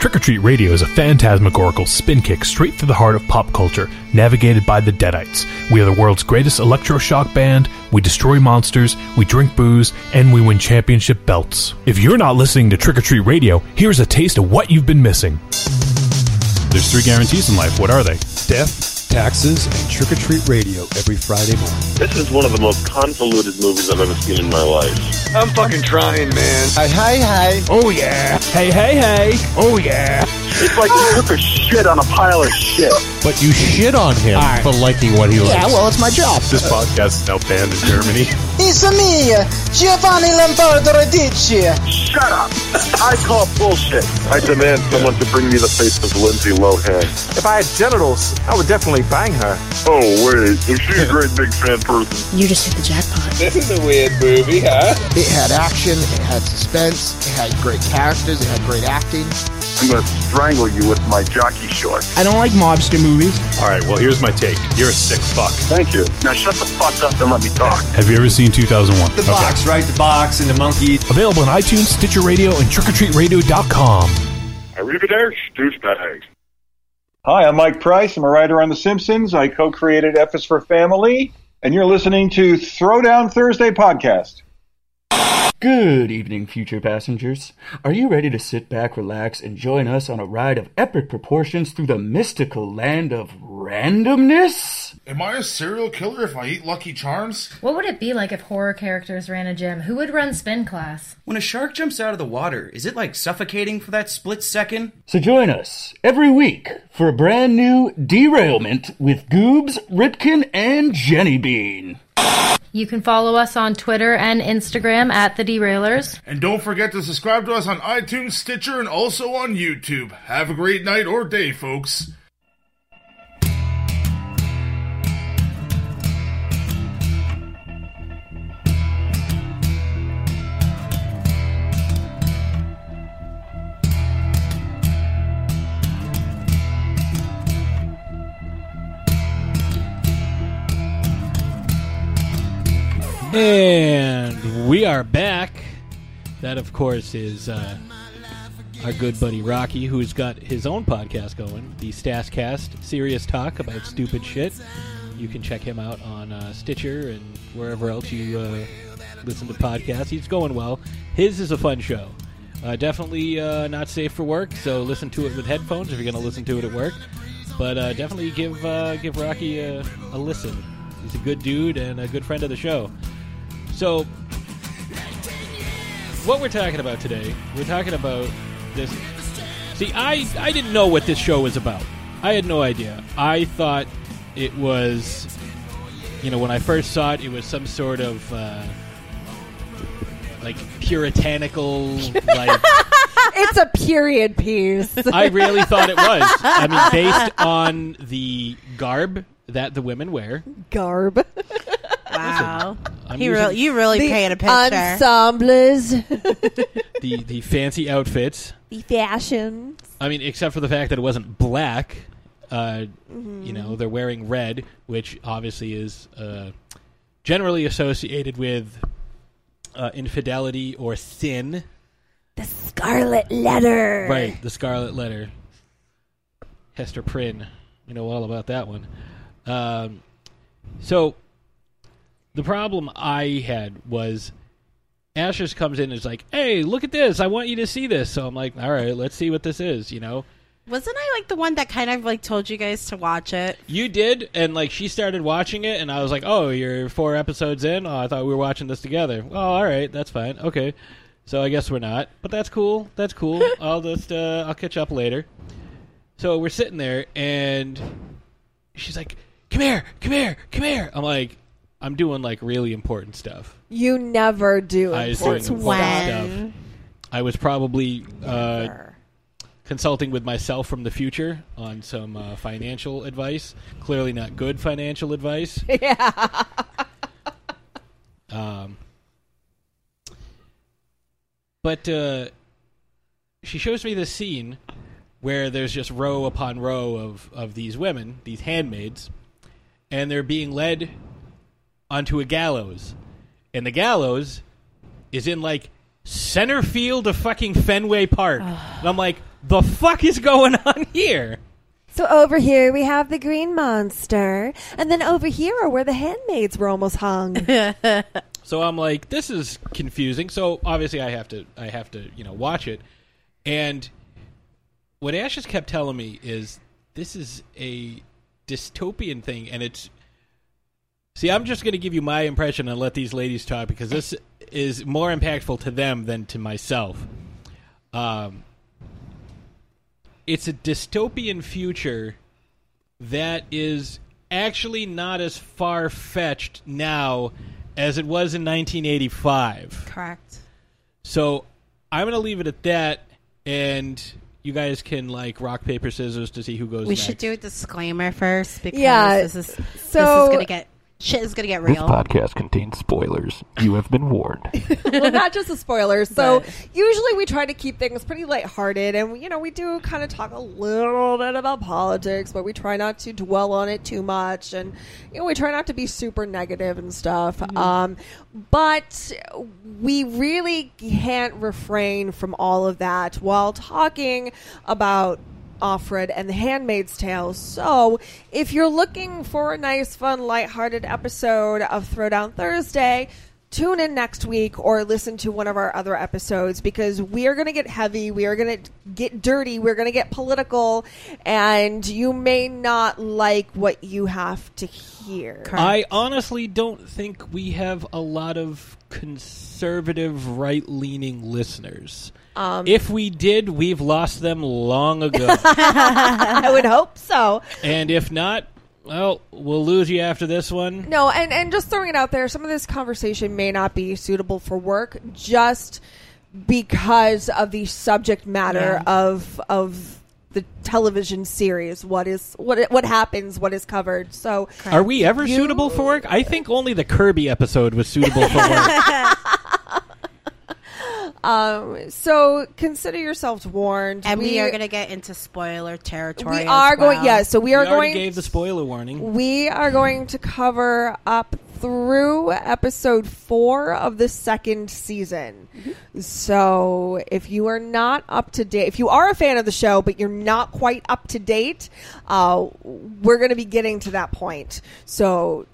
Speaker 5: Trick or Treat Radio is a phantasmagorical spin kick straight through the heart of pop culture, navigated by the Deadites. We are the world's greatest electroshock band, we destroy monsters, we drink booze, and we win championship belts. If you're not listening to Trick or Treat Radio, here's a taste of what you've been missing.
Speaker 6: There's three guarantees in life. What are they?
Speaker 7: Death, taxes, and trick or treat radio every Friday morning.
Speaker 8: This is one of the most convoluted movies I've ever seen in my life.
Speaker 7: I'm fucking trying, man.
Speaker 9: Hi, hi, hi.
Speaker 5: Oh yeah! Hey, hey, hey! Oh yeah!
Speaker 8: It's like you took a shit on a pile of shit.
Speaker 7: But you shit on him for liking what he likes.
Speaker 9: Yeah, well, it's my job.
Speaker 6: This podcast is now banned in Germany.
Speaker 9: It's a me, Giovanni Lombardo Radici.
Speaker 8: Shut up. I call bullshit. I demand someone to bring me the face of Lindsay Lohan.
Speaker 10: If I had genitals, I would definitely bang her.
Speaker 8: Oh, wait. Is she a great big fan person?
Speaker 2: you just hit the jackpot.
Speaker 10: This is a weird movie, huh?
Speaker 9: It had action, it had suspense, it had great characters, it had great acting.
Speaker 8: I'm going to strangle you with my jockey shorts.
Speaker 9: I don't like mobster movies.
Speaker 6: All right, well, here's my take. You're a sick fuck.
Speaker 8: Thank you. Now shut the fuck up and let me talk.
Speaker 6: Have you ever seen 2001?
Speaker 10: The box, right? The box and the monkey.
Speaker 5: Available on iTunes, Stitcher Radio, and trickortreatradio.com.
Speaker 8: Arrivederci, douchebags.
Speaker 11: Hi, I'm Mike Price. I'm a writer on The Simpsons. I co-created F is for Family, and you're listening to Throwdown Thursday podcast.
Speaker 12: Good evening, future passengers. Are you ready to sit back, relax, and join us on a ride of epic proportions through the mystical land of randomness?
Speaker 13: Am I a serial killer if I eat Lucky Charms?
Speaker 14: What would it be like if horror characters ran a gym? Who would run spin class?
Speaker 15: When a shark jumps out of the water, is it like suffocating for that split second?
Speaker 12: So join us every week for a brand new derailment with Goobs, Ripkin, and Jenny Bean.
Speaker 14: You can follow us on Twitter and Instagram at The Derailers.
Speaker 13: And don't forget to subscribe to us on iTunes, Stitcher, and also on YouTube. Have a great night or day, folks.
Speaker 1: And we are back. That, of course, is uh, our good buddy Rocky, who's got his own podcast going, the Stascast, serious talk about stupid shit. You can check him out on uh, Stitcher and wherever else you uh, listen to podcasts. He's going well. His is a fun show. Uh, definitely uh, not safe for work, so listen to it with headphones if you're going to listen to it at work. But uh, definitely give uh, give Rocky a, a listen. He's a good dude and a good friend of the show. So, what we're talking about today, we're talking about this. See, I I didn't know what this show was about. I had no idea. I thought it was, you know, when I first saw it, it was some sort of uh, like puritanical, like.
Speaker 4: it's a period piece.
Speaker 1: I really thought it was. I mean, based on the garb that the women wear.
Speaker 4: Garb.
Speaker 2: Wow.
Speaker 1: I'm
Speaker 2: He
Speaker 1: using
Speaker 2: really, you really
Speaker 4: The
Speaker 2: paint a picture.
Speaker 4: ensembles,
Speaker 1: the the fancy outfits.
Speaker 4: the fashions.
Speaker 1: I mean, except for the fact that it wasn't black. Uh,
Speaker 4: Mm-hmm.
Speaker 1: You know, they're wearing red, which obviously is uh, generally associated with uh, infidelity or sin.
Speaker 4: The Scarlet Letter.
Speaker 1: Right, the Scarlet Letter. Hester Prynne. We know all about that one. Um, so, the problem I had was Ashes comes in and is like, hey, look at this. I want you to see this. So I'm like, all right, let's see what this is, you know?
Speaker 2: Wasn't I like the one that kind of like told you guys to watch it?
Speaker 1: You did, and like she started watching it, and I was like, "Oh, you're four episodes in. Oh, I thought we were watching this together. Oh, all right, that's fine. Okay, so I guess we're not, but that's cool. That's cool. I'll just uh, I'll catch up later." So we're sitting there, and she's like, "Come here, come here, come here." I'm like, "I'm doing like really important stuff."
Speaker 4: You never do.
Speaker 1: I was doing
Speaker 4: important stuff.
Speaker 1: I was probably uh, consulting with myself from the future on some uh, financial advice. Clearly, not good financial advice.
Speaker 4: yeah.
Speaker 1: Um, but uh, she shows me this scene where there's just row upon row of, of these women, these handmaids, and they're being led onto a gallows. And the gallows is in like center field of fucking Fenway Park. and I'm like, the fuck is going on here?
Speaker 4: So over here we have the green monster, and then over here are where the handmaids were almost hung.
Speaker 1: So I'm like, this is confusing. So obviously I have to I have to, you know, watch it. And what Ash has kept telling me is this is a dystopian thing and it's See, I'm just going to give you my impression and let these ladies talk because this is more impactful to them than to myself. Um it's a dystopian future that is actually not as far fetched now as it was in 1985.
Speaker 2: Correct.
Speaker 1: So I'm going to leave it at that, and you guys can like rock paper scissors to see who goes.
Speaker 2: We
Speaker 1: next.
Speaker 2: should do a disclaimer first because
Speaker 4: Yeah,
Speaker 2: this is this is gonna get shit is gonna get real.
Speaker 16: This
Speaker 2: real.
Speaker 16: podcast contains spoilers. You have been warned.
Speaker 4: well, not just the spoilers. So usually we try to keep things pretty lighthearted, and you know we do kind of talk a little bit about politics, but we try not to dwell on it too much, and you know we try not to be super negative and stuff. Um, but we really can't refrain from all of that while talking about Offred and The Handmaid's Tale. So, if you're looking for a nice, fun, lighthearted episode of Throwdown Thursday, tune in next week or listen to one of our other episodes because we are going to get heavy, we are going to get dirty, we're going to get political, and you may not like what you have to hear.
Speaker 1: I honestly don't think we have a lot of conservative, right-leaning listeners.
Speaker 4: Um,
Speaker 1: if we did, we've lost them long ago.
Speaker 4: I would hope so.
Speaker 1: and if not, well, we'll lose you after this one.
Speaker 4: No, and and just throwing it out there, some of this conversation may not be suitable for work just because of the subject matter
Speaker 2: Yeah.
Speaker 4: of of the television series. What is what what happens? What is covered? So,
Speaker 1: Are we ever
Speaker 4: You-
Speaker 1: suitable for work? I think only the Kirby episode was suitable for work.
Speaker 4: um, so consider yourselves warned.
Speaker 2: and we, are gonna get into spoiler territory.
Speaker 4: we
Speaker 2: as
Speaker 4: are going.
Speaker 2: well.
Speaker 4: Yeah, so we are
Speaker 1: we already
Speaker 4: going.
Speaker 1: gave the spoiler warning.
Speaker 4: We are going to cover up through episode four of the second season. So if you are not up to date, if you are a fan of the show, but you're not quite up to date, uh, we're going to be getting to that point. So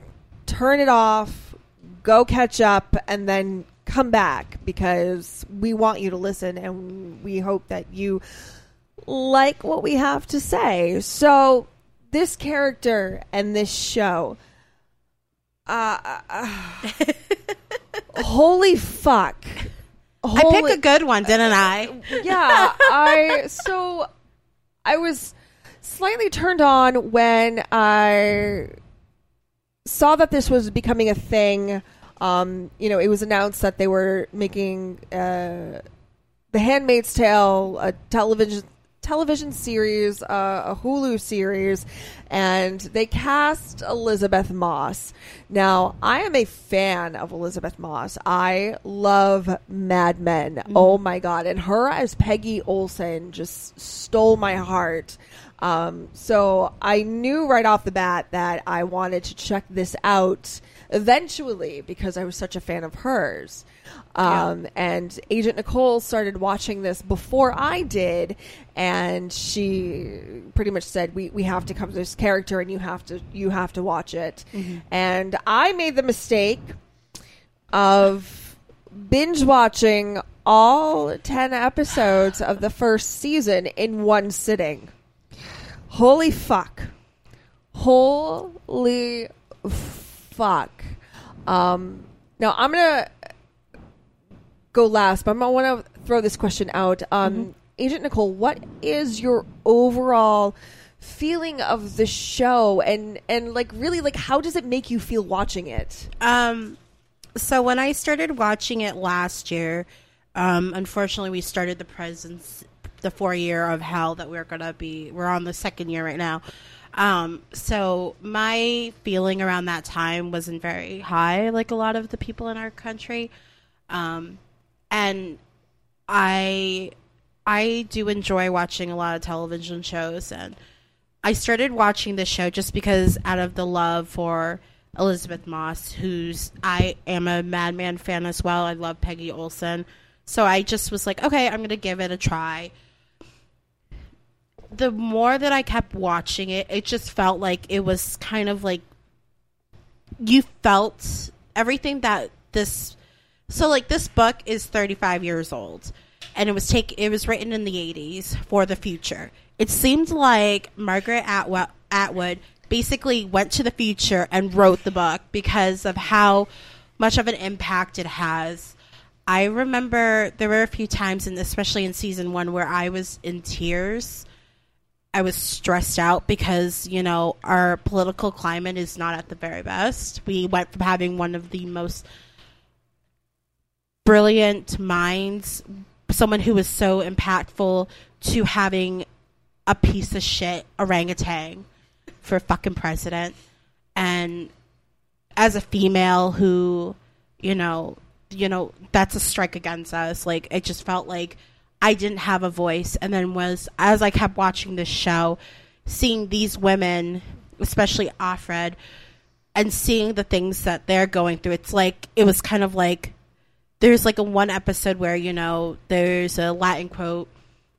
Speaker 4: turn it off, go catch up, and then come back because we want you to listen and we hope that you like what we have to say. So, this character and this show, uh, uh, holy fuck!
Speaker 2: I picked a good one, didn't I?
Speaker 4: yeah, I so I was slightly turned on when I saw that this was becoming a thing. Um, you know, it was announced that they were making uh, the Handmaid's Tale a television television series, uh, a Hulu series, and they cast Elisabeth Moss. Now, I am a fan of Elisabeth Moss. I love Mad Men. Oh my god! And her as Peggy Olson just stole my heart. Um, so I knew right off the bat that I wanted to check this out eventually because I was such a fan of hers. Um, And Agent Nicole started watching this before I did, and she pretty much said, "We we have to come to this character, and you have to you have to watch it."
Speaker 2: Mhm.
Speaker 4: And I made the mistake of binge watching all 10 episodes of the first season in one sitting. Holy fuck. Holy fuck. Um, now I'm going to go last, but I'm to want to throw this question out. Um, Agent Nicole, what is your overall feeling of the show and and like really like how does it make you feel watching it?
Speaker 2: Um, so when I started watching it last year, um, unfortunately, we started the presence, the four year of hell that we're gonna be. We're on the second year right now. Um, so my feeling around that time wasn't very high, like a lot of the people in our country. Um, and I, I do enjoy watching a lot of television shows, and I started watching this show just because out of the love for Elisabeth Moss, who's I am a Madman fan as well. I love Peggy Olson. So I just was like, okay, I'm to give it a try. The more that I kept watching it, it just felt like it was kind of like you felt everything that this so like this book is 35 years old and it was take it was written in the 80s for the future. It seemed like margaret atwood, atwood basically went to the future and wrote the book because of how much of an impact it has. I remember there were a few times and especially in season one where i was in tears I was stressed out because, you know, our political climate is not at the very best. We went from having one of the most brilliant minds, someone who was so impactful, to having a piece of shit orangutan for fucking president. And as a female who, you know, you know, that's a strike against us. Like it just felt like I didn't have a voice. And then was as I kept watching this show, seeing these women, especially Offred, and seeing the things that they're going through, it's like it was kind of like there's like a one episode where, you know, there's a Latin quote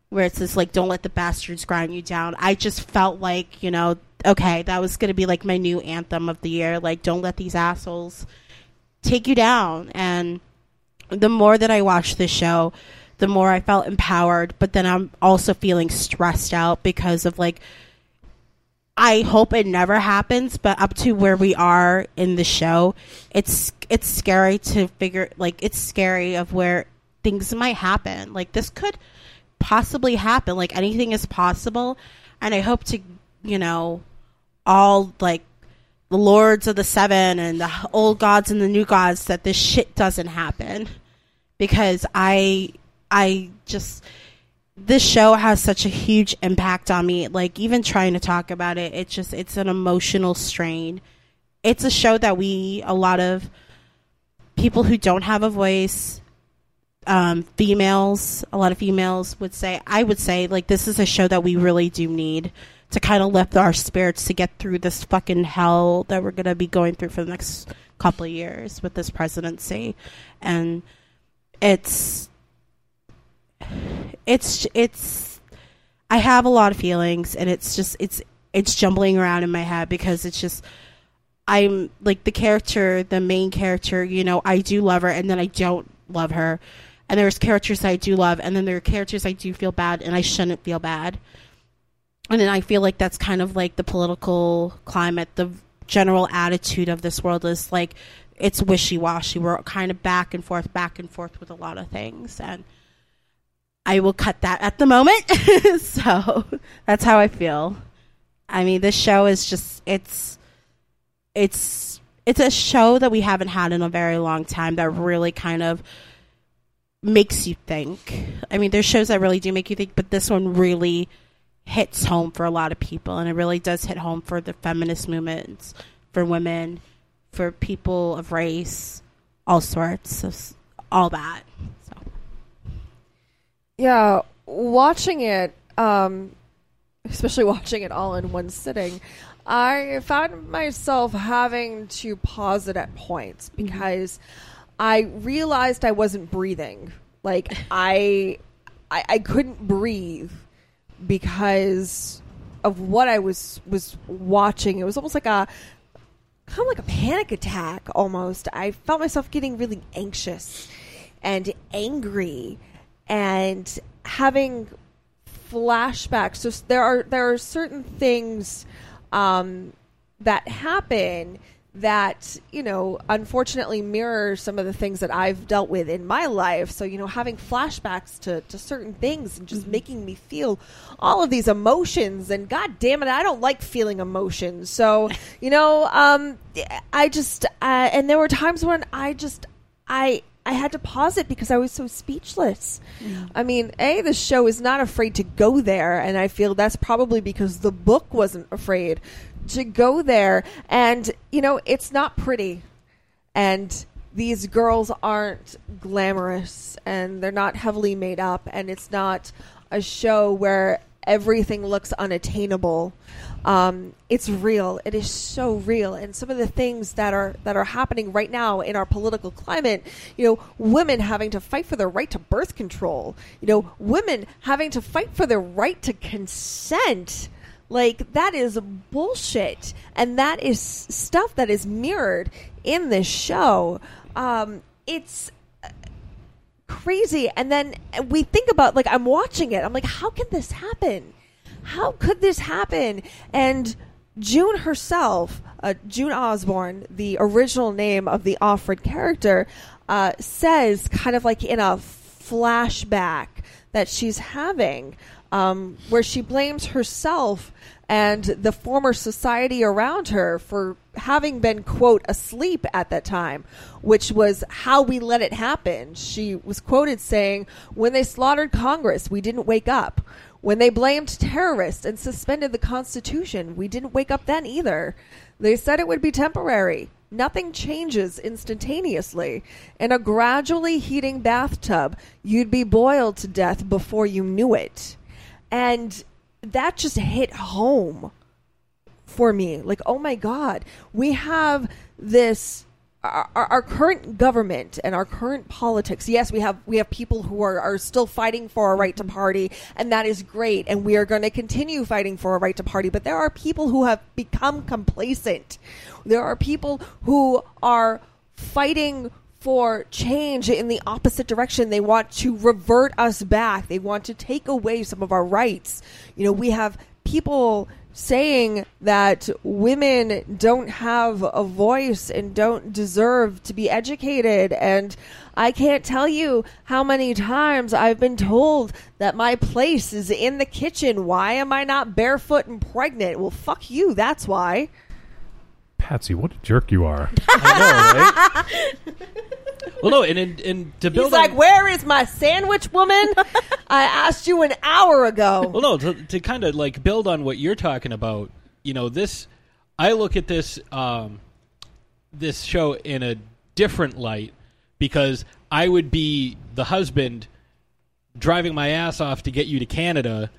Speaker 2: where it says like don't let the bastards grind you down. I just felt like, you know, okay, that was gonna be like my new anthem of the year. Like don't let these assholes take you down and the more that I watched this show, the more I felt empowered, but then I'm also feeling stressed out because of like I hope it never happens, but up to where we are in the show, it's it's scary to figure like it's scary of where things might happen. Like this could possibly happen. Like anything is possible, and I hope to, you know, all like the lords of the seven and the old gods and the new gods that this shit doesn't happen because I I just this show has such a huge impact on me. Like even trying to talk about it, it's just it's an emotional strain. It's a show that we a lot of people who don't have a voice um, females, a lot of females would say, I would say, like, this is a show that we really do need to kind of lift our spirits to get through this fucking hell that we're going to be going through for the next couple of years with this presidency. And it's, it's, it's, I have a lot of feelings and it's just, it's, it's jumbling around in my head because it's just, I'm like the character, the main character, you know, I do love her and then I don't love her. And there's characters I do love and then there are characters I do feel bad and I shouldn't feel bad. And then I feel like that's kind of like the political climate, the general attitude of this world is like it's wishy-washy. We're kind of back and forth, back and forth with a lot of things and I will cut that at the moment. so that's how I feel. I mean, this show is just it's it's it's a show that we haven't had in a very long time that really kind of makes you think. I mean, there's shows that really do make you think, but this one really hits home for a lot of people, and it really does hit home for the feminist movements, for women, for people of race, all sorts, of, all that.
Speaker 4: Yeah, watching it, um, especially watching it all in one sitting, I found myself having to pause it at points because I realized I wasn't breathing. Like I, I, I couldn't breathe because of what I was was watching. It was almost like a kind of like a panic attack almost. I felt myself getting really anxious and angry and having flashbacks. So there are there are certain things um, that happen that you know unfortunately mirror some of the things that I've dealt with in my life. So you know having flashbacks to, to certain things and just making me feel all of these emotions and god damn it I don't like feeling emotions. So you know um, I just uh, and there were times when I just I I had to pause it because I was so speechless. Mm. I mean, A, the show is not afraid to go there, and I feel that's probably because the book wasn't afraid to go there. And, you know, it's not pretty. And these girls aren't glamorous, and they're not heavily made up, and it's not a show where everything looks unattainable. Um, it's real. It is so real, and some of the things that are that are happening right now in our political climate, you know, women having to fight for their right to birth control, you know, women having to fight for their right to consent. Like that is bullshit, and that is stuff that is mirrored in this show. Um, it's crazy. And then we think about like I'm watching it. I'm like, how can this happen? How could this happen? And June herself, uh, June Osborne, the original name of the Offred character, uh, says kind of like in a flashback that she's having, um, where she blames herself and the former society around her for having been quote asleep at that time which was how we let it happen. She was quoted saying when they slaughtered congress we didn't wake up. When they blamed terrorists and suspended the constitution we didn't wake up then either. They said it would be temporary. Nothing changes instantaneously. In a gradually heating bathtub you'd be boiled to death before you knew it. And that just hit home for me. Like, oh my God, we have this. Our, our, our current government and our current politics. Yes, we have we have people who are, are still fighting for a right to mm-hmm. party, and that is great. And we are going to continue fighting for a right to party. But there are people who have become complacent. There are people who are fighting for change in the opposite direction. They want to revert us back. They want to take away some of our rights. You know, we have people saying that women don't have a voice and don't deserve to be educated and I can't tell you how many times I've been told that my place is in the kitchen. Why am I not barefoot and pregnant? Well, fuck you. That's why.
Speaker 3: Patsy, what a jerk you are.
Speaker 1: Well, no, and and, and to build
Speaker 4: He's
Speaker 1: on,
Speaker 4: like, "Where is my sandwich, woman? I asked you an hour ago."
Speaker 1: well, no, to, to kind of like build on what you're talking about. You know, this I look at this um, this show in a different light because I would be the husband driving my ass off to get you to Canada,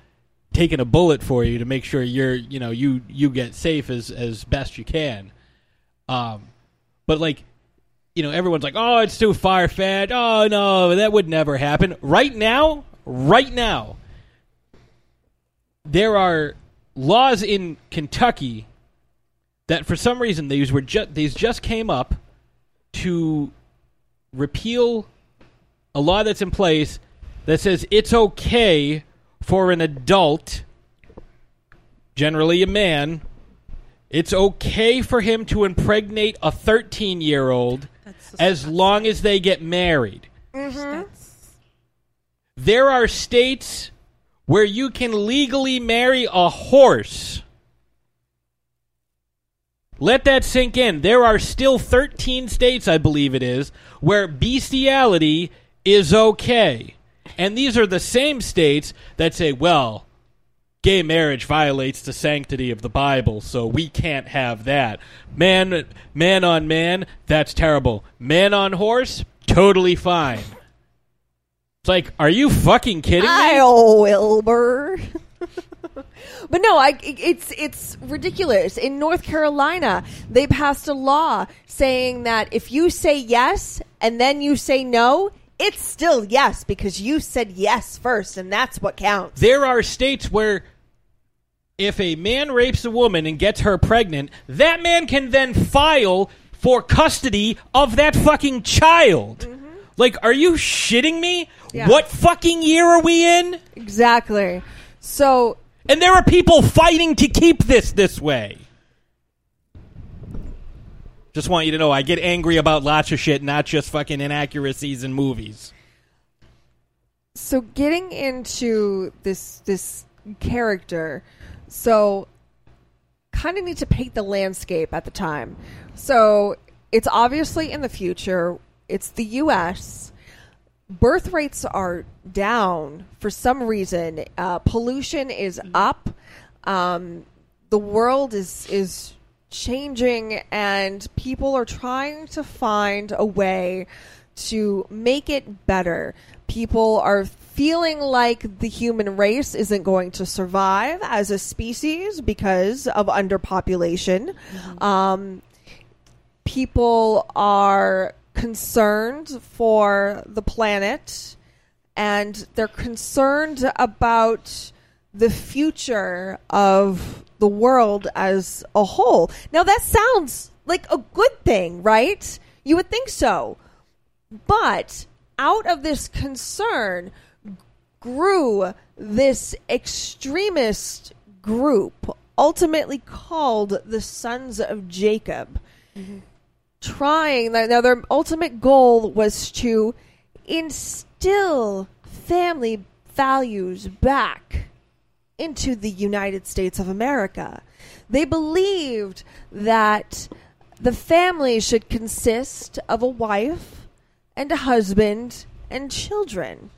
Speaker 1: taking a bullet for you to make sure you're you know you you get safe as as best you can. Um, but like you know, everyone's like, "Oh, it's too far fetched." Oh no, that would never happen. Right now, right now, there are laws in Kentucky that, for some reason, these were just these just came up to repeal a law that's in place that says it's okay for an adult, generally a man, it's okay for him to impregnate a 13 year old as long as they get married. Mm-hmm. There are states where you can legally marry a horse. Let that sink in. There are still 13 states, I believe it is, where bestiality is okay. And these are the same states that say, well, gay marriage violates the sanctity of the Bible, so we can't have that. Man man on man, that's terrible. Man on horse, totally fine. It's like, are you fucking kidding me?
Speaker 4: I'll Wilbur. but no, I, it's it's ridiculous. In North Carolina, they passed a law saying that if you say yes and then you say no, it's still yes because you said yes first, and that's what counts.
Speaker 1: There are states where if a man rapes a woman and gets her pregnant, that man can then file for custody of that fucking child. Mm-hmm. Like, are you shitting me?
Speaker 4: Yeah.
Speaker 1: What fucking year are we in?
Speaker 4: Exactly. So,
Speaker 1: and there are people fighting to keep this this way. Just want you to know, I get angry about lots of shit, not just fucking inaccuracies in movies.
Speaker 4: so getting into this this character so kind of need to paint the landscape at the time. So it's obviously in the future. It's the us birth rates are down for some reason. Uh, pollution is up. Um, the world is is changing and people are trying to find a way to make it better. People are feeling like the human race isn't going to survive as a species because of underpopulation. Um, people are concerned for the planet and they're concerned about the future of the world as a whole. Now, that sounds like a good thing, right? You would think so. But out of this concern grew this extremist group, ultimately called the Sons of Jacob, trying. Now, their ultimate goal was to instill family values back into the United States of America. They believed that the family should consist of a wife and a husband and children.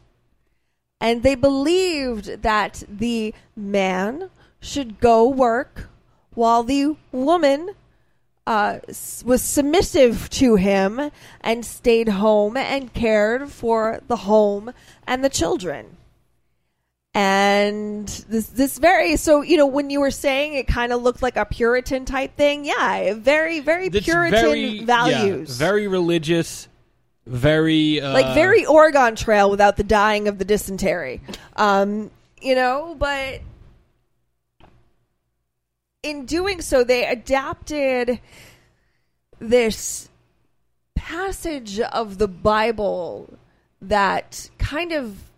Speaker 4: And they believed that the man should go work while the woman uh, was submissive to him and stayed home and cared for the home and the children. And this this very so you know when you were saying it kind of looked like a Puritan type thing, yeah, very very Puritan
Speaker 1: very-
Speaker 4: values,
Speaker 1: yeah, very religious, very uh,
Speaker 4: like very Oregon Trail without the dying of the dysentery, um, you know. But in doing so, they adapted this passage of the Bible that kind of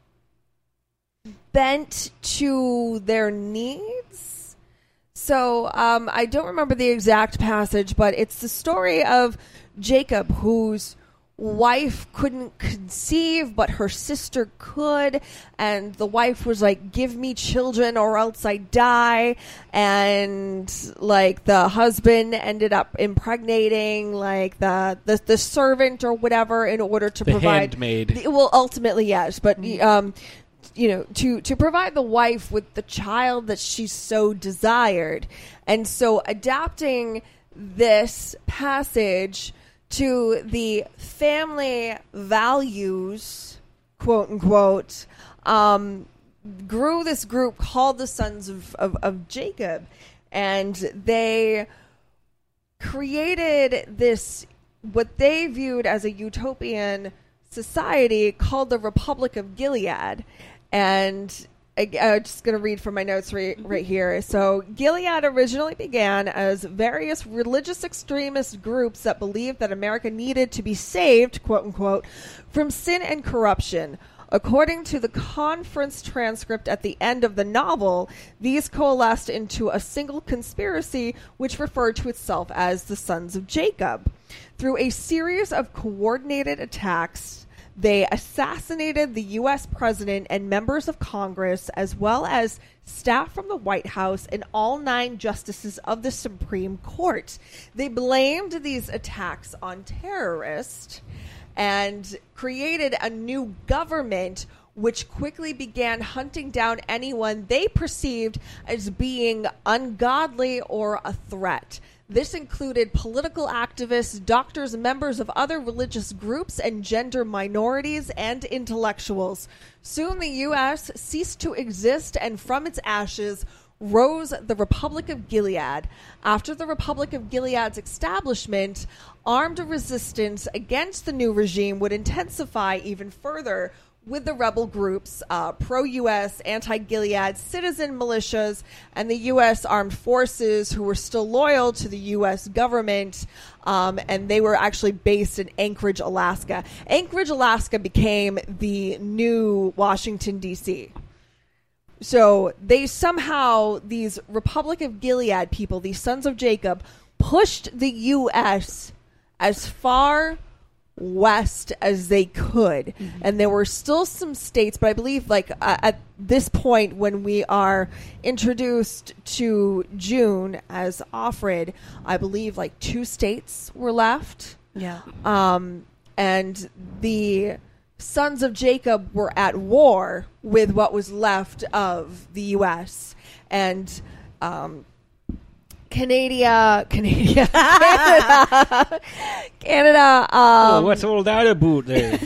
Speaker 4: bent to their needs. So um, I don't remember the exact passage, but it's the story of Jacob, whose wife couldn't conceive, but her sister could, and the wife was like, "Give me children, or else I die." And like the husband ended up impregnating like the the, the servant or whatever in order to
Speaker 1: The
Speaker 4: provide
Speaker 1: handmaid.
Speaker 4: well, ultimately, yes, but um, you know, to to provide the wife with the child that she so desired, and so adapting this passage to the family values, quote unquote, um, grew this group called the Sons of, of, of Jacob, and they created this what they viewed as a utopian society called the Republic of Gilead. And I, I'm just going to read from my notes right, mm-hmm. right here. So, Gilead originally began as various religious extremist groups that believed that America needed to be saved, quote unquote, from sin and corruption. According to the conference transcript at the end of the novel, these coalesced into a single conspiracy which referred to itself as the Sons of Jacob. Through a series of coordinated attacks, they assassinated the U.S. president and members of Congress, as well as staff from the White House and all nine justices of the Supreme Court. They blamed these attacks on terrorists and created a new government which quickly began hunting down anyone they perceived as being ungodly or a threat. This included political activists, doctors, members of other religious groups, and gender minorities and intellectuals. Soon the U.S. ceased to exist, and from its ashes rose the Republic of Gilead. After the Republic of Gilead's establishment, armed resistance against the new regime would intensify even further with the rebel groups, uh, pro US, anti Gilead citizen militias, and the U.S. armed forces who were still loyal to the U.S. government. Um, and they were actually based in Anchorage, Alaska. Anchorage, Alaska became the new Washington, D.C. So they somehow, these Republic of Gilead people, these sons of Jacob, pushed the U.S. as far west as they could. And there were still some states, but I believe, like, uh, at this point, when we are introduced to June as Offred, I believe, like, two states were left.
Speaker 2: Yeah.
Speaker 4: Um, and the sons of Jacob were at war with what was left of the U.S. And um, Canada, Canada, Canada, Canada
Speaker 1: oh,
Speaker 4: um,
Speaker 1: what's all that about there?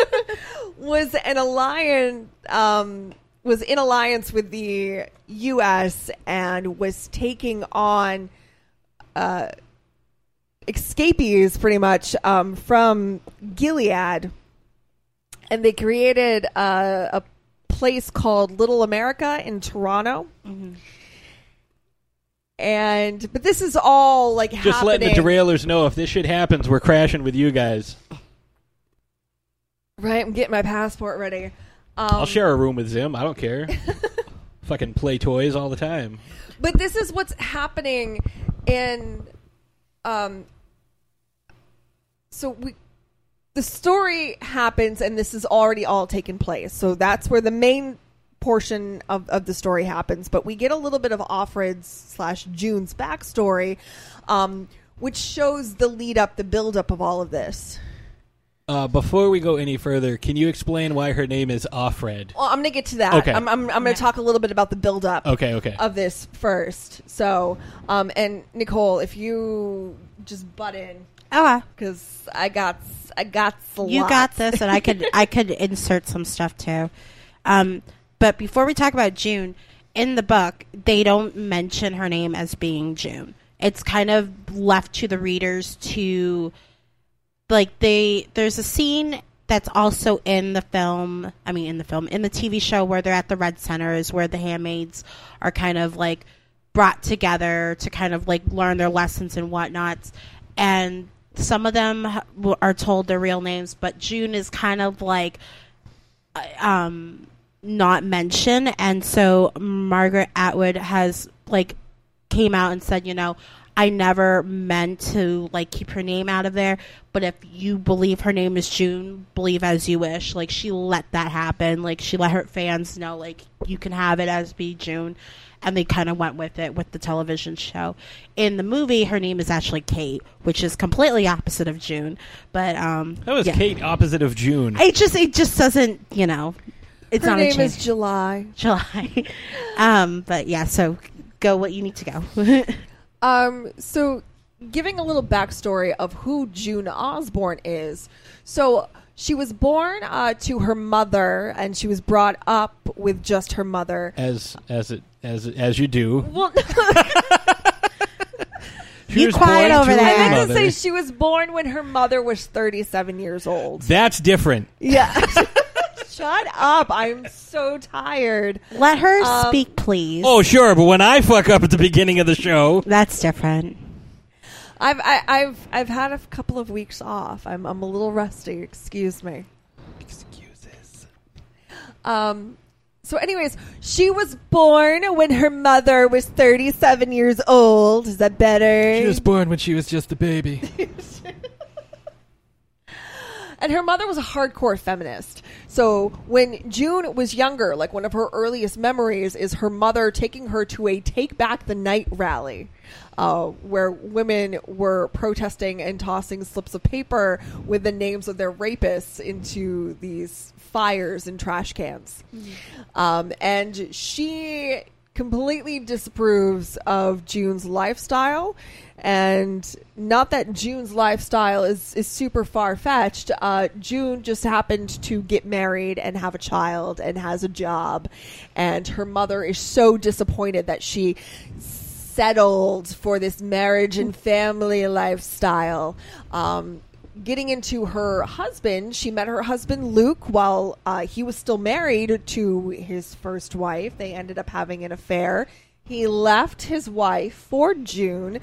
Speaker 4: was an alliance, um, was in alliance with the U.S. and was taking on uh, escapees, pretty much um, from Gilead, and they created a, a place called Little America in Toronto. And but this is all like
Speaker 1: Just
Speaker 4: happening.
Speaker 1: letting the derailers know if this shit happens, we're crashing with you guys.
Speaker 4: Right, I'm getting my passport ready. Um,
Speaker 1: I'll share a room with Zim. I don't care. Fucking play toys all the time.
Speaker 4: But this is what's happening in um so we the story happens and this is already all taken place. So that's where the main portion of, of the story happens. But we get a little bit of Offred's slash June's backstory, um, which shows the lead up, the build up of all of this.
Speaker 1: Uh, before we go any further, can you explain why her name is Offred?
Speaker 4: Well, I'm going to get to that.
Speaker 1: Okay.
Speaker 4: I'm, I'm, I'm going to talk a little bit about the build up
Speaker 1: Okay, okay.
Speaker 4: of this first. So, um, and Nicole, if you just butt in.
Speaker 2: Okay.
Speaker 4: Because I got, I got a
Speaker 2: You
Speaker 4: lot.
Speaker 2: got this, and I could I could insert some stuff too. Um, but before we talk about June, in the book, they don't mention her name as being June. It's kind of left to the readers to like they there's a scene that's also in the film i mean in the film in the tv show where they're at the red Center is where the handmaids are kind of like brought together to kind of like learn their lessons and whatnots and some of them are told their real names but june is kind of like uh, um not mentioned and so margaret atwood has like came out and said, you know, I never meant to like keep her name out of there, but if you believe her name is June, believe as you wish. Like she let that happen. Like she let her fans know like you can have it as be June. And they kind of went with it with the television show. In the movie, her name is actually Kate, which is completely opposite of June. But um,
Speaker 1: That was
Speaker 2: yeah.
Speaker 1: Kate opposite of June.
Speaker 2: It just it just doesn't you know. It's
Speaker 4: Her
Speaker 2: not a
Speaker 4: name
Speaker 2: change.
Speaker 4: is July.
Speaker 2: July. um, but yeah, so go what you need to go.
Speaker 4: Um, so giving a little backstory of who June Osborne is. So she was born uh, to her mother, and she was brought up with just her mother.
Speaker 1: As as it as as you do.
Speaker 4: Well,
Speaker 1: She
Speaker 2: You quiet over there.
Speaker 4: I meant to say she was born when her mother was 37 years old.
Speaker 1: That's different.
Speaker 4: Yeah. Shut up. I'm so tired.
Speaker 2: Let her
Speaker 4: Um,
Speaker 2: speak, please.
Speaker 1: Oh, sure, but when I fuck up at the beginning of the show,
Speaker 2: That's different.
Speaker 4: I've I, I've I've had a couple of weeks off. I'm I'm a little rusty. Excuse me.
Speaker 1: Excuses.
Speaker 4: Um. So, anyways, she was born when her mother was 37 years old. Is that better?
Speaker 1: she was born when she was just a baby.
Speaker 4: and her mother was a hardcore feminist. So when June was younger, like one of her earliest memories is her mother taking her to a Take Back the Night rally. Uh, where women were protesting and tossing slips of paper with the names of their rapists into these fires and trash cans. Um, and she completely disapproves of June's lifestyle. And not that June's lifestyle is, is super far fetched. Uh, June just happened to get married and have a child and has a job. And her mother is so disappointed that she settled for this marriage and family lifestyle. Um, getting into her husband, she met her husband Luke while uh, he was still married to his first wife. They ended up having an affair. He left his wife for June.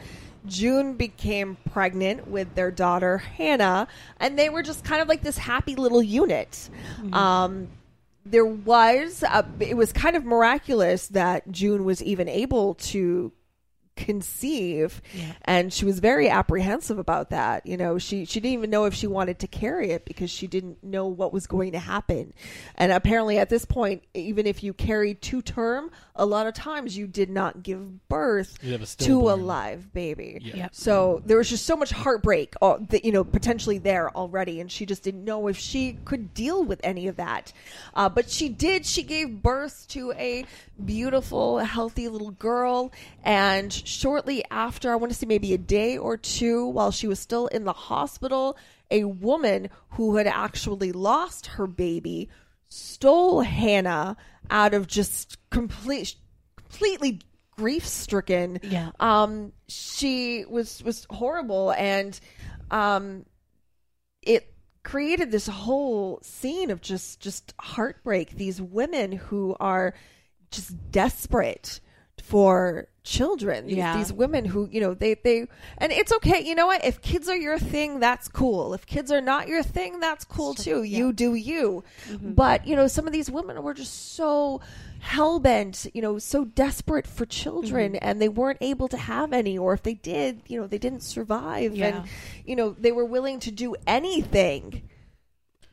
Speaker 4: June became pregnant with their daughter Hannah, and they were just kind of like this happy little unit. Um, there was a, it was kind of miraculous that June was even able to conceive. And she was very apprehensive about that you know. She she didn't even know if she wanted to carry it because she didn't know what was going to happen. And apparently at this point even if you carried to term a lot of times you did not give birth
Speaker 1: a
Speaker 4: to a live baby.
Speaker 1: Yeah. Yep.
Speaker 4: so there was just so much heartbreak uh, that you know potentially there already. And she just didn't know if she could deal with any of that. Uh, but she did. She gave birth to a beautiful healthy little girl. And shortly after i want to say maybe a day or two while she was still in the hospital a woman who had actually lost her baby stole hannah out of just complete completely grief stricken
Speaker 2: Yeah.
Speaker 4: um she was was horrible and um it created this whole scene of just just heartbreak these women who are just desperate for children These-
Speaker 2: Yeah.
Speaker 4: these women who you know they they and it's okay. You know what? If kids are your thing that's cool. If kids are not your thing that's cool too. You do you. But you know some of these women were just so hell-bent you know so desperate for children
Speaker 2: Mhm.
Speaker 4: and they weren't able to have any or if they did you know they didn't survive
Speaker 2: Yeah.
Speaker 4: and you know they were willing to do anything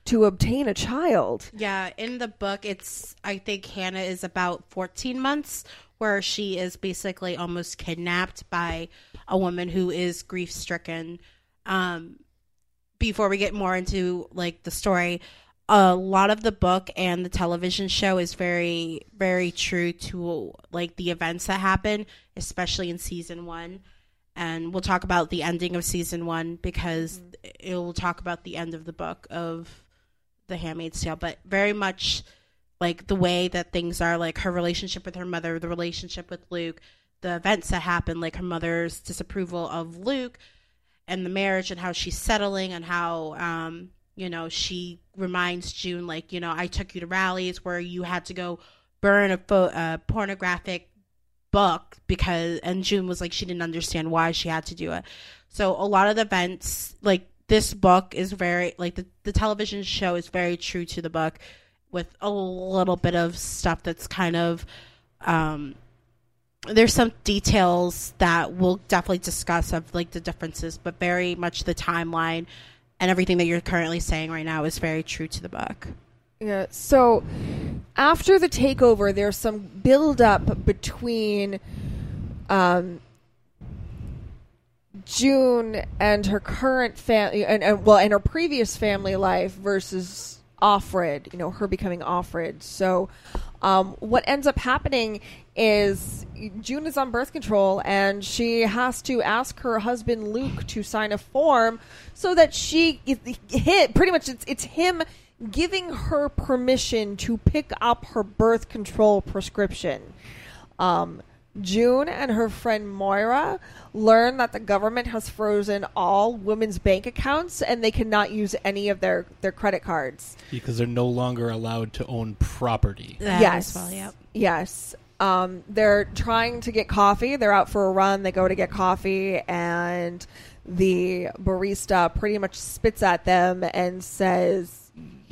Speaker 4: to obtain a child.
Speaker 2: Yeah, in the book, it's I think Hannah is about 14 months, where she is basically almost kidnapped by a woman who is grief stricken. Um, before we get more into like the story, a lot of the book and the television show is very, very true to like the events that happen, especially in season one. And we'll talk about the ending of season one because it will talk about the end of the book of the Handmaid's Tale, but very much like the way that things are, like her relationship with her mother, the relationship with Luke, the events that happen, like her mother's disapproval of Luke and the marriage and how she's settling and how um you know she reminds June like you know I took you to rallies where you had to go burn a, pho- a pornographic book because and June was like she didn't understand why she had to do it. So a lot of the events like this book is very like the, the television show is very true to the book with a little bit of stuff that's kind of um there's some details that we'll definitely discuss of like the differences, but very much the timeline and everything that you're currently saying right now is very true to the book.
Speaker 4: Yeah. So after the takeover, there's some build up between um, June and her current family, and, and well, and her previous family life versus Offred. You know, her becoming Offred. So. Um, what ends up happening is June is on birth control and she has to ask her husband Luke to sign a form so that she hit pretty much it's it's him giving her permission to pick up her birth control prescription. Um, June and her friend Moira learn that the government has frozen all women's bank accounts and they cannot use any of their, their credit cards.
Speaker 1: because they're no longer allowed to own property.
Speaker 4: yes. Yes. Um, they're trying to get coffee. They're out for a run. They go to get coffee, and the barista pretty much spits at them and says,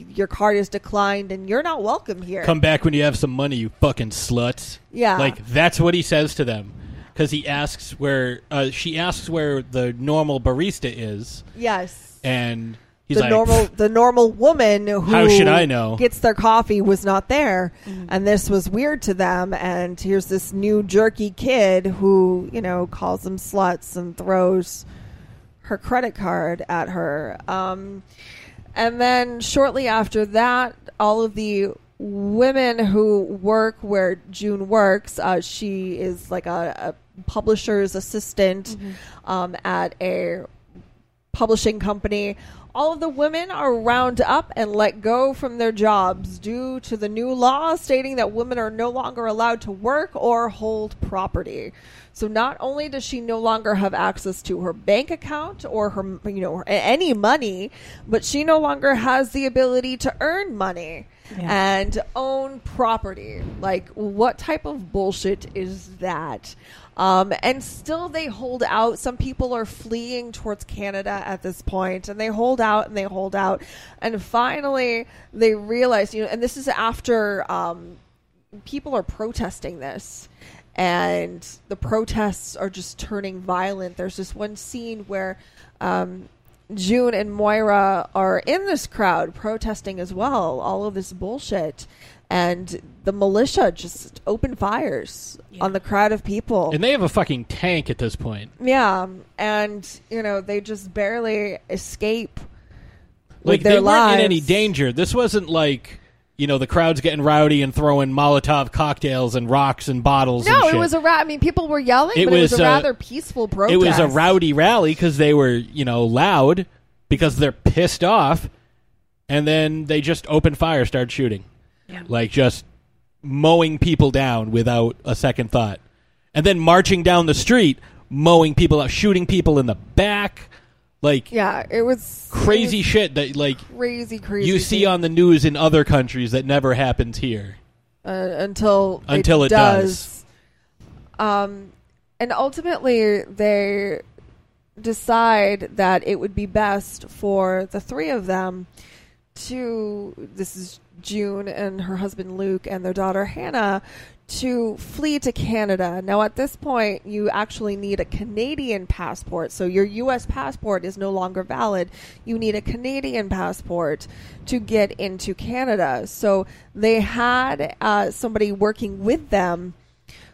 Speaker 4: "Your card is declined, and you're not welcome here."
Speaker 1: Come back when you have some money, you fucking sluts.
Speaker 4: Yeah.
Speaker 1: like that's what he says to them. Because he asks where uh, she asks where the normal barista is,
Speaker 4: Yes.
Speaker 1: and He's
Speaker 4: the
Speaker 1: like,
Speaker 4: normal the normal woman who
Speaker 1: How should I know?
Speaker 4: gets their coffee was not there and this was weird to them and here's this new jerky kid who you know calls them sluts and throws her credit card at her um, and then shortly after that all of the women who work where june works uh, she is like a, a publisher's assistant um, at a publishing company. All of the women are round up and let go from their jobs due to the new law stating that women are no longer allowed to work or hold property. So not only does she no longer have access to her bank account or her, you know, any money, but she no longer has the ability to earn money and own property. Like, what type of bullshit is that? Um, and still, they hold out. Some people are fleeing towards Canada at this point, and they hold out and they hold out, and finally they realize, you know, and this is after um, people are protesting this, and the protests are just turning violent. There's this one scene where. Um, June and Moira are in this crowd protesting as well, all of this bullshit. And the militia just open fires on the crowd of people.
Speaker 1: and they have a fucking tank at this point.
Speaker 4: yeah. And, you know, they just barely escape
Speaker 1: Like they
Speaker 4: lives.
Speaker 1: weren't in any danger. This wasn't like you know the crowd's getting rowdy and throwing Molotov cocktails and rocks and bottles. and
Speaker 4: no, it was a ra- I mean, people were yelling,
Speaker 1: It
Speaker 4: but it was
Speaker 1: was,
Speaker 4: a
Speaker 1: uh,
Speaker 4: rather peaceful protest.
Speaker 1: It was a rowdy rally because they were, you know, loud because they're pissed off, and then they just opened fire, started shooting, like just mowing people down without a second thought, and then marching down the street, mowing people out, shooting people in the back, like
Speaker 4: Yeah, it was
Speaker 1: crazy shit that like
Speaker 4: crazy, crazy.
Speaker 1: you see on the news in other countries that never happens here.
Speaker 4: uh, until
Speaker 1: Until it does.
Speaker 4: Um, and ultimately, they decide that it would be best for the three of them to. This is June and her husband Luke and their daughter Hannah to flee to Canada. Now, at this point, you actually need a Canadian passport. So, your U.S. passport is no longer valid. You need a Canadian passport to get into Canada. So, they had uh, somebody working with them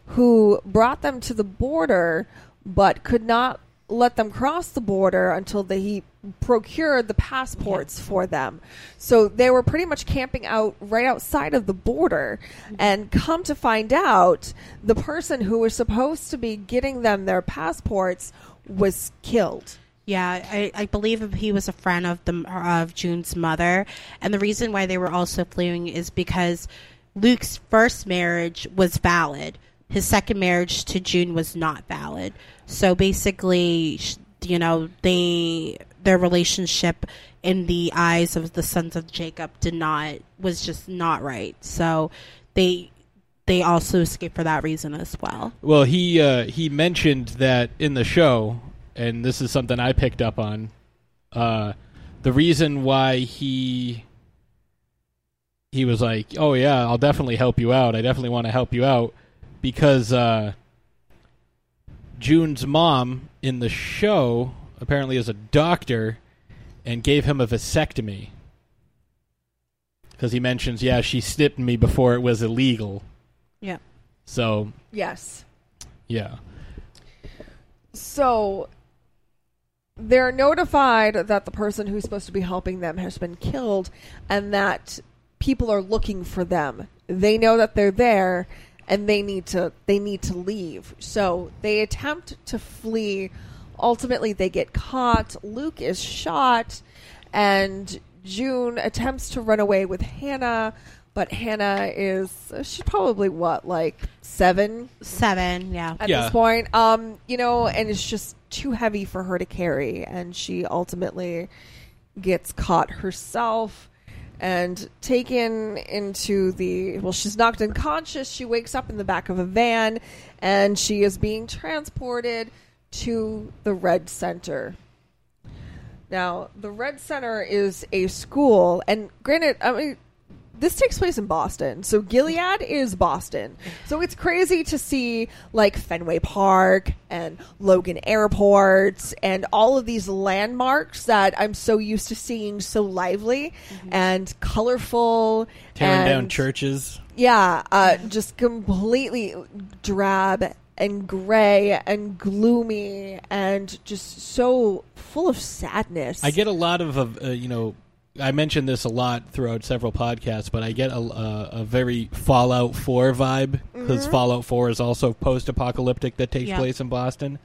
Speaker 4: who brought them to the border but could not let them cross the border until they, he procured the passports for them. So they were pretty much camping out right outside of the border. Mm-hmm. And come to find out, the person who was supposed to be getting them their passports was killed.
Speaker 2: Yeah, I, I believe he was a friend of the of June's mother, and the reason why they were also fleeing is because Luke's first marriage was valid. His second marriage to June was not valid. So basically, you know, they their relationship in the eyes of the sons of Jacob did not was just not right. So they they also escaped for that reason as well.
Speaker 1: Well, he uh, he mentioned that in the show, and this is something I picked up on. Uh, the reason why he he was like, "Oh yeah, I'll definitely help you out. I definitely want to help you out," because uh, June's mom in the show apparently is a doctor and gave him a vasectomy. Because he mentions, yeah, she snipped me before it was illegal.
Speaker 2: Yeah.
Speaker 1: So
Speaker 4: Yes.
Speaker 1: yeah.
Speaker 4: So they're notified that the person who's supposed to be helping them has been killed and that people are looking for them. They know that they're there and they need to they need to leave. So they attempt to flee. Ultimately they get caught. Luke is shot and June attempts to run away with Hannah, but Hannah is she's probably what like 7
Speaker 2: 7, yeah.
Speaker 4: at
Speaker 1: Yeah.
Speaker 4: this point. Um, you know, and it's just too heavy for her to carry, and she ultimately gets caught herself and taken into the well she's knocked unconscious. She wakes up in the back of a van and she is being transported to the red center. Now the red center is a school and granted i mean this takes place in Boston. So Gilead is Boston. So it's crazy to see like Fenway Park and Logan Airport and all of these landmarks that I'm so used to seeing so lively and colorful
Speaker 1: Tearing
Speaker 4: and
Speaker 1: down churches.
Speaker 4: yeah, uh, just completely drab and gray and gloomy and just so full of sadness.
Speaker 1: I get a lot of, of uh, you know, I mentioned this a lot throughout several podcasts, but I get a, a, a very Fallout 4 vibe because
Speaker 2: Mhm.
Speaker 1: Fallout 4 is also post apocalyptic that takes
Speaker 2: Yeah.
Speaker 1: place in Boston.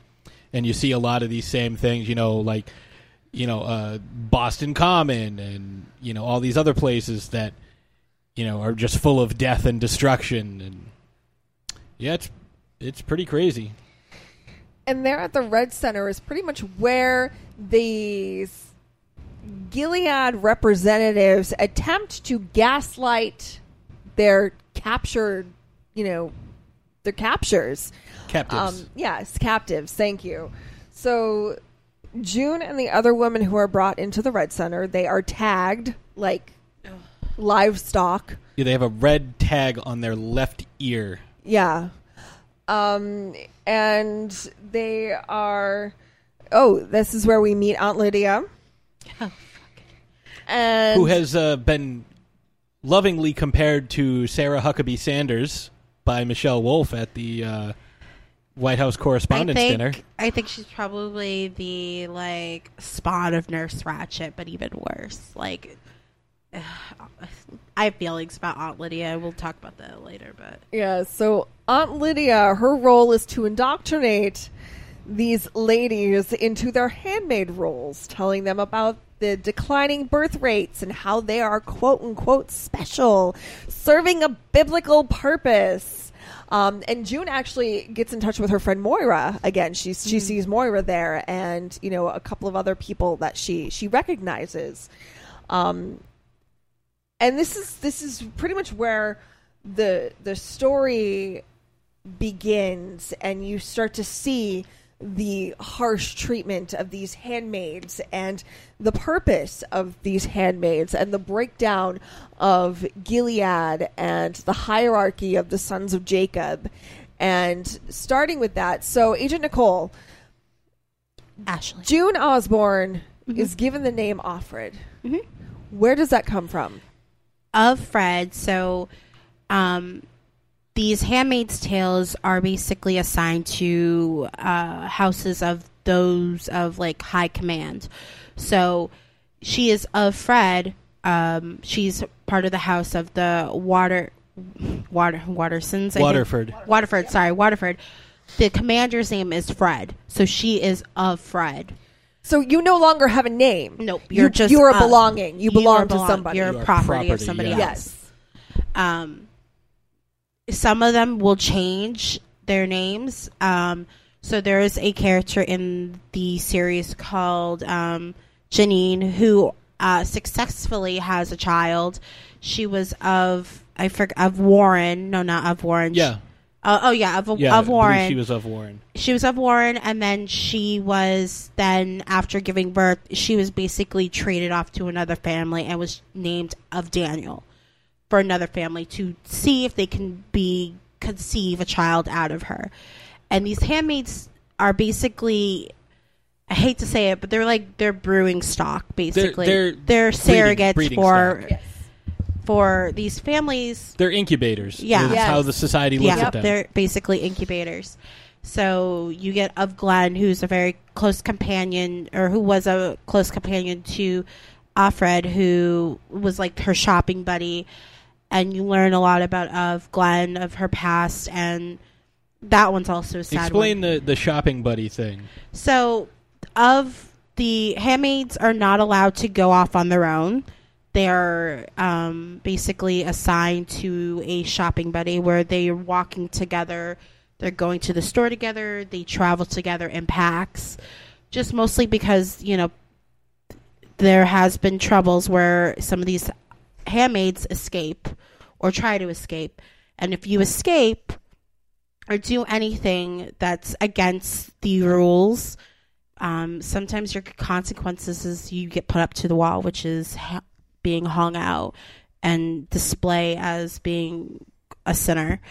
Speaker 1: And you see a lot of these same things, you know, like, you know, uh, Boston Common and, you know, all these other places that, you know, are just full of death and destruction. And yeah, it's, it's pretty crazy.
Speaker 4: and there at the Red Center is pretty much where these Gilead representatives attempt to gaslight their captured, you know, their captures.
Speaker 1: Captives.
Speaker 4: Um, yes, captives. Thank you. So June and the other women who are brought into the Red Center, they are tagged like livestock.
Speaker 1: Yeah, they have a red tag on their left ear.
Speaker 4: Yeah. Um, and they are. Oh, this is where we meet Aunt Lydia. And
Speaker 1: who has uh, been lovingly compared to Sarah Huckabee Sanders by Michelle Wolf at the uh, White House
Speaker 2: I
Speaker 1: Correspondents'
Speaker 2: think
Speaker 1: Dinner.
Speaker 2: I think she's probably the like spawn of Nurse Ratched, but even worse. Like, I have feelings about Aunt Lydia. We'll talk about that later, but
Speaker 4: Yeah, so Aunt Lydia, her role is to indoctrinate these ladies into their handmaid roles, telling them about the declining birth rates and how they are quote unquote special, serving a biblical purpose. Um, and June actually gets in touch with her friend Moira again. She she sees Moira there, and you know a couple of other people that she she recognizes. Um, and this is this is pretty much where the the story begins and you start to see the harsh treatment of these handmaids and the purpose of these handmaids and the breakdown of Gilead and the hierarchy of the sons of Jacob. And starting with that so agent Nicole
Speaker 2: Ashley.
Speaker 4: June Osborne is given the name Offred. Where does that come from?
Speaker 2: Of Fred. So, um, these Handmaid's Tales are basically assigned to uh, houses of those of like high command. So, she is of Fred. Um, she's part of the house of the Water, Water, Watersons. I think.
Speaker 1: Waterford.
Speaker 2: Waterford. Sorry, Waterford. The commander's name is Fred, so she is of Fred.
Speaker 4: So you no longer have a name.
Speaker 2: Nope, you're
Speaker 4: You-
Speaker 2: just
Speaker 4: you are
Speaker 2: uh,
Speaker 4: belonging. You
Speaker 2: you
Speaker 4: belong to somebody.
Speaker 2: You're
Speaker 4: You are
Speaker 2: property, of somebody
Speaker 1: yeah.
Speaker 2: else. Um, some of them will change their names. Um, so there is a character in the series called um, Janine who uh, successfully has a child. She was of I forget of Warren. No, not of Warren.
Speaker 1: Yeah.
Speaker 2: Uh, oh yeah, of
Speaker 1: Yeah,
Speaker 2: of Warren.
Speaker 1: She was of Warren.
Speaker 2: She was of Warren, and then she was then after giving birth, she was basically traded off to another family and was named of Daniel for another family to see if they can be conceive a child out of her. And these handmaids are basically. I hate to say it, but they're like they're brewing stock basically.
Speaker 1: they're
Speaker 2: They're,
Speaker 1: breeding-
Speaker 2: surrogates
Speaker 1: breeding
Speaker 2: for
Speaker 1: stock.
Speaker 2: for these families
Speaker 1: They're incubators.
Speaker 2: yeah,
Speaker 1: That's how the society looks
Speaker 2: yeah,
Speaker 1: at them.
Speaker 2: They're basically incubators. So you get of Glenn, who's a very close companion, or who was a close companion to Offred, who was like her shopping buddy, and you learn a lot about of Glenn, of her past, and that one's also a sad. one.
Speaker 1: Explain the, the shopping buddy thing.
Speaker 2: So, of the handmaids are not allowed to go off on their own. They are um, basically assigned to a shopping buddy where they are walking together. They're going to the store together. They travel together in packs, just mostly because you know there has been troubles where some of these handmaids escape or try to escape, and if you escape or do anything that's against the rules, um, sometimes your consequences is you get put up to the wall, which is ha- being hung out and display as being a sinner.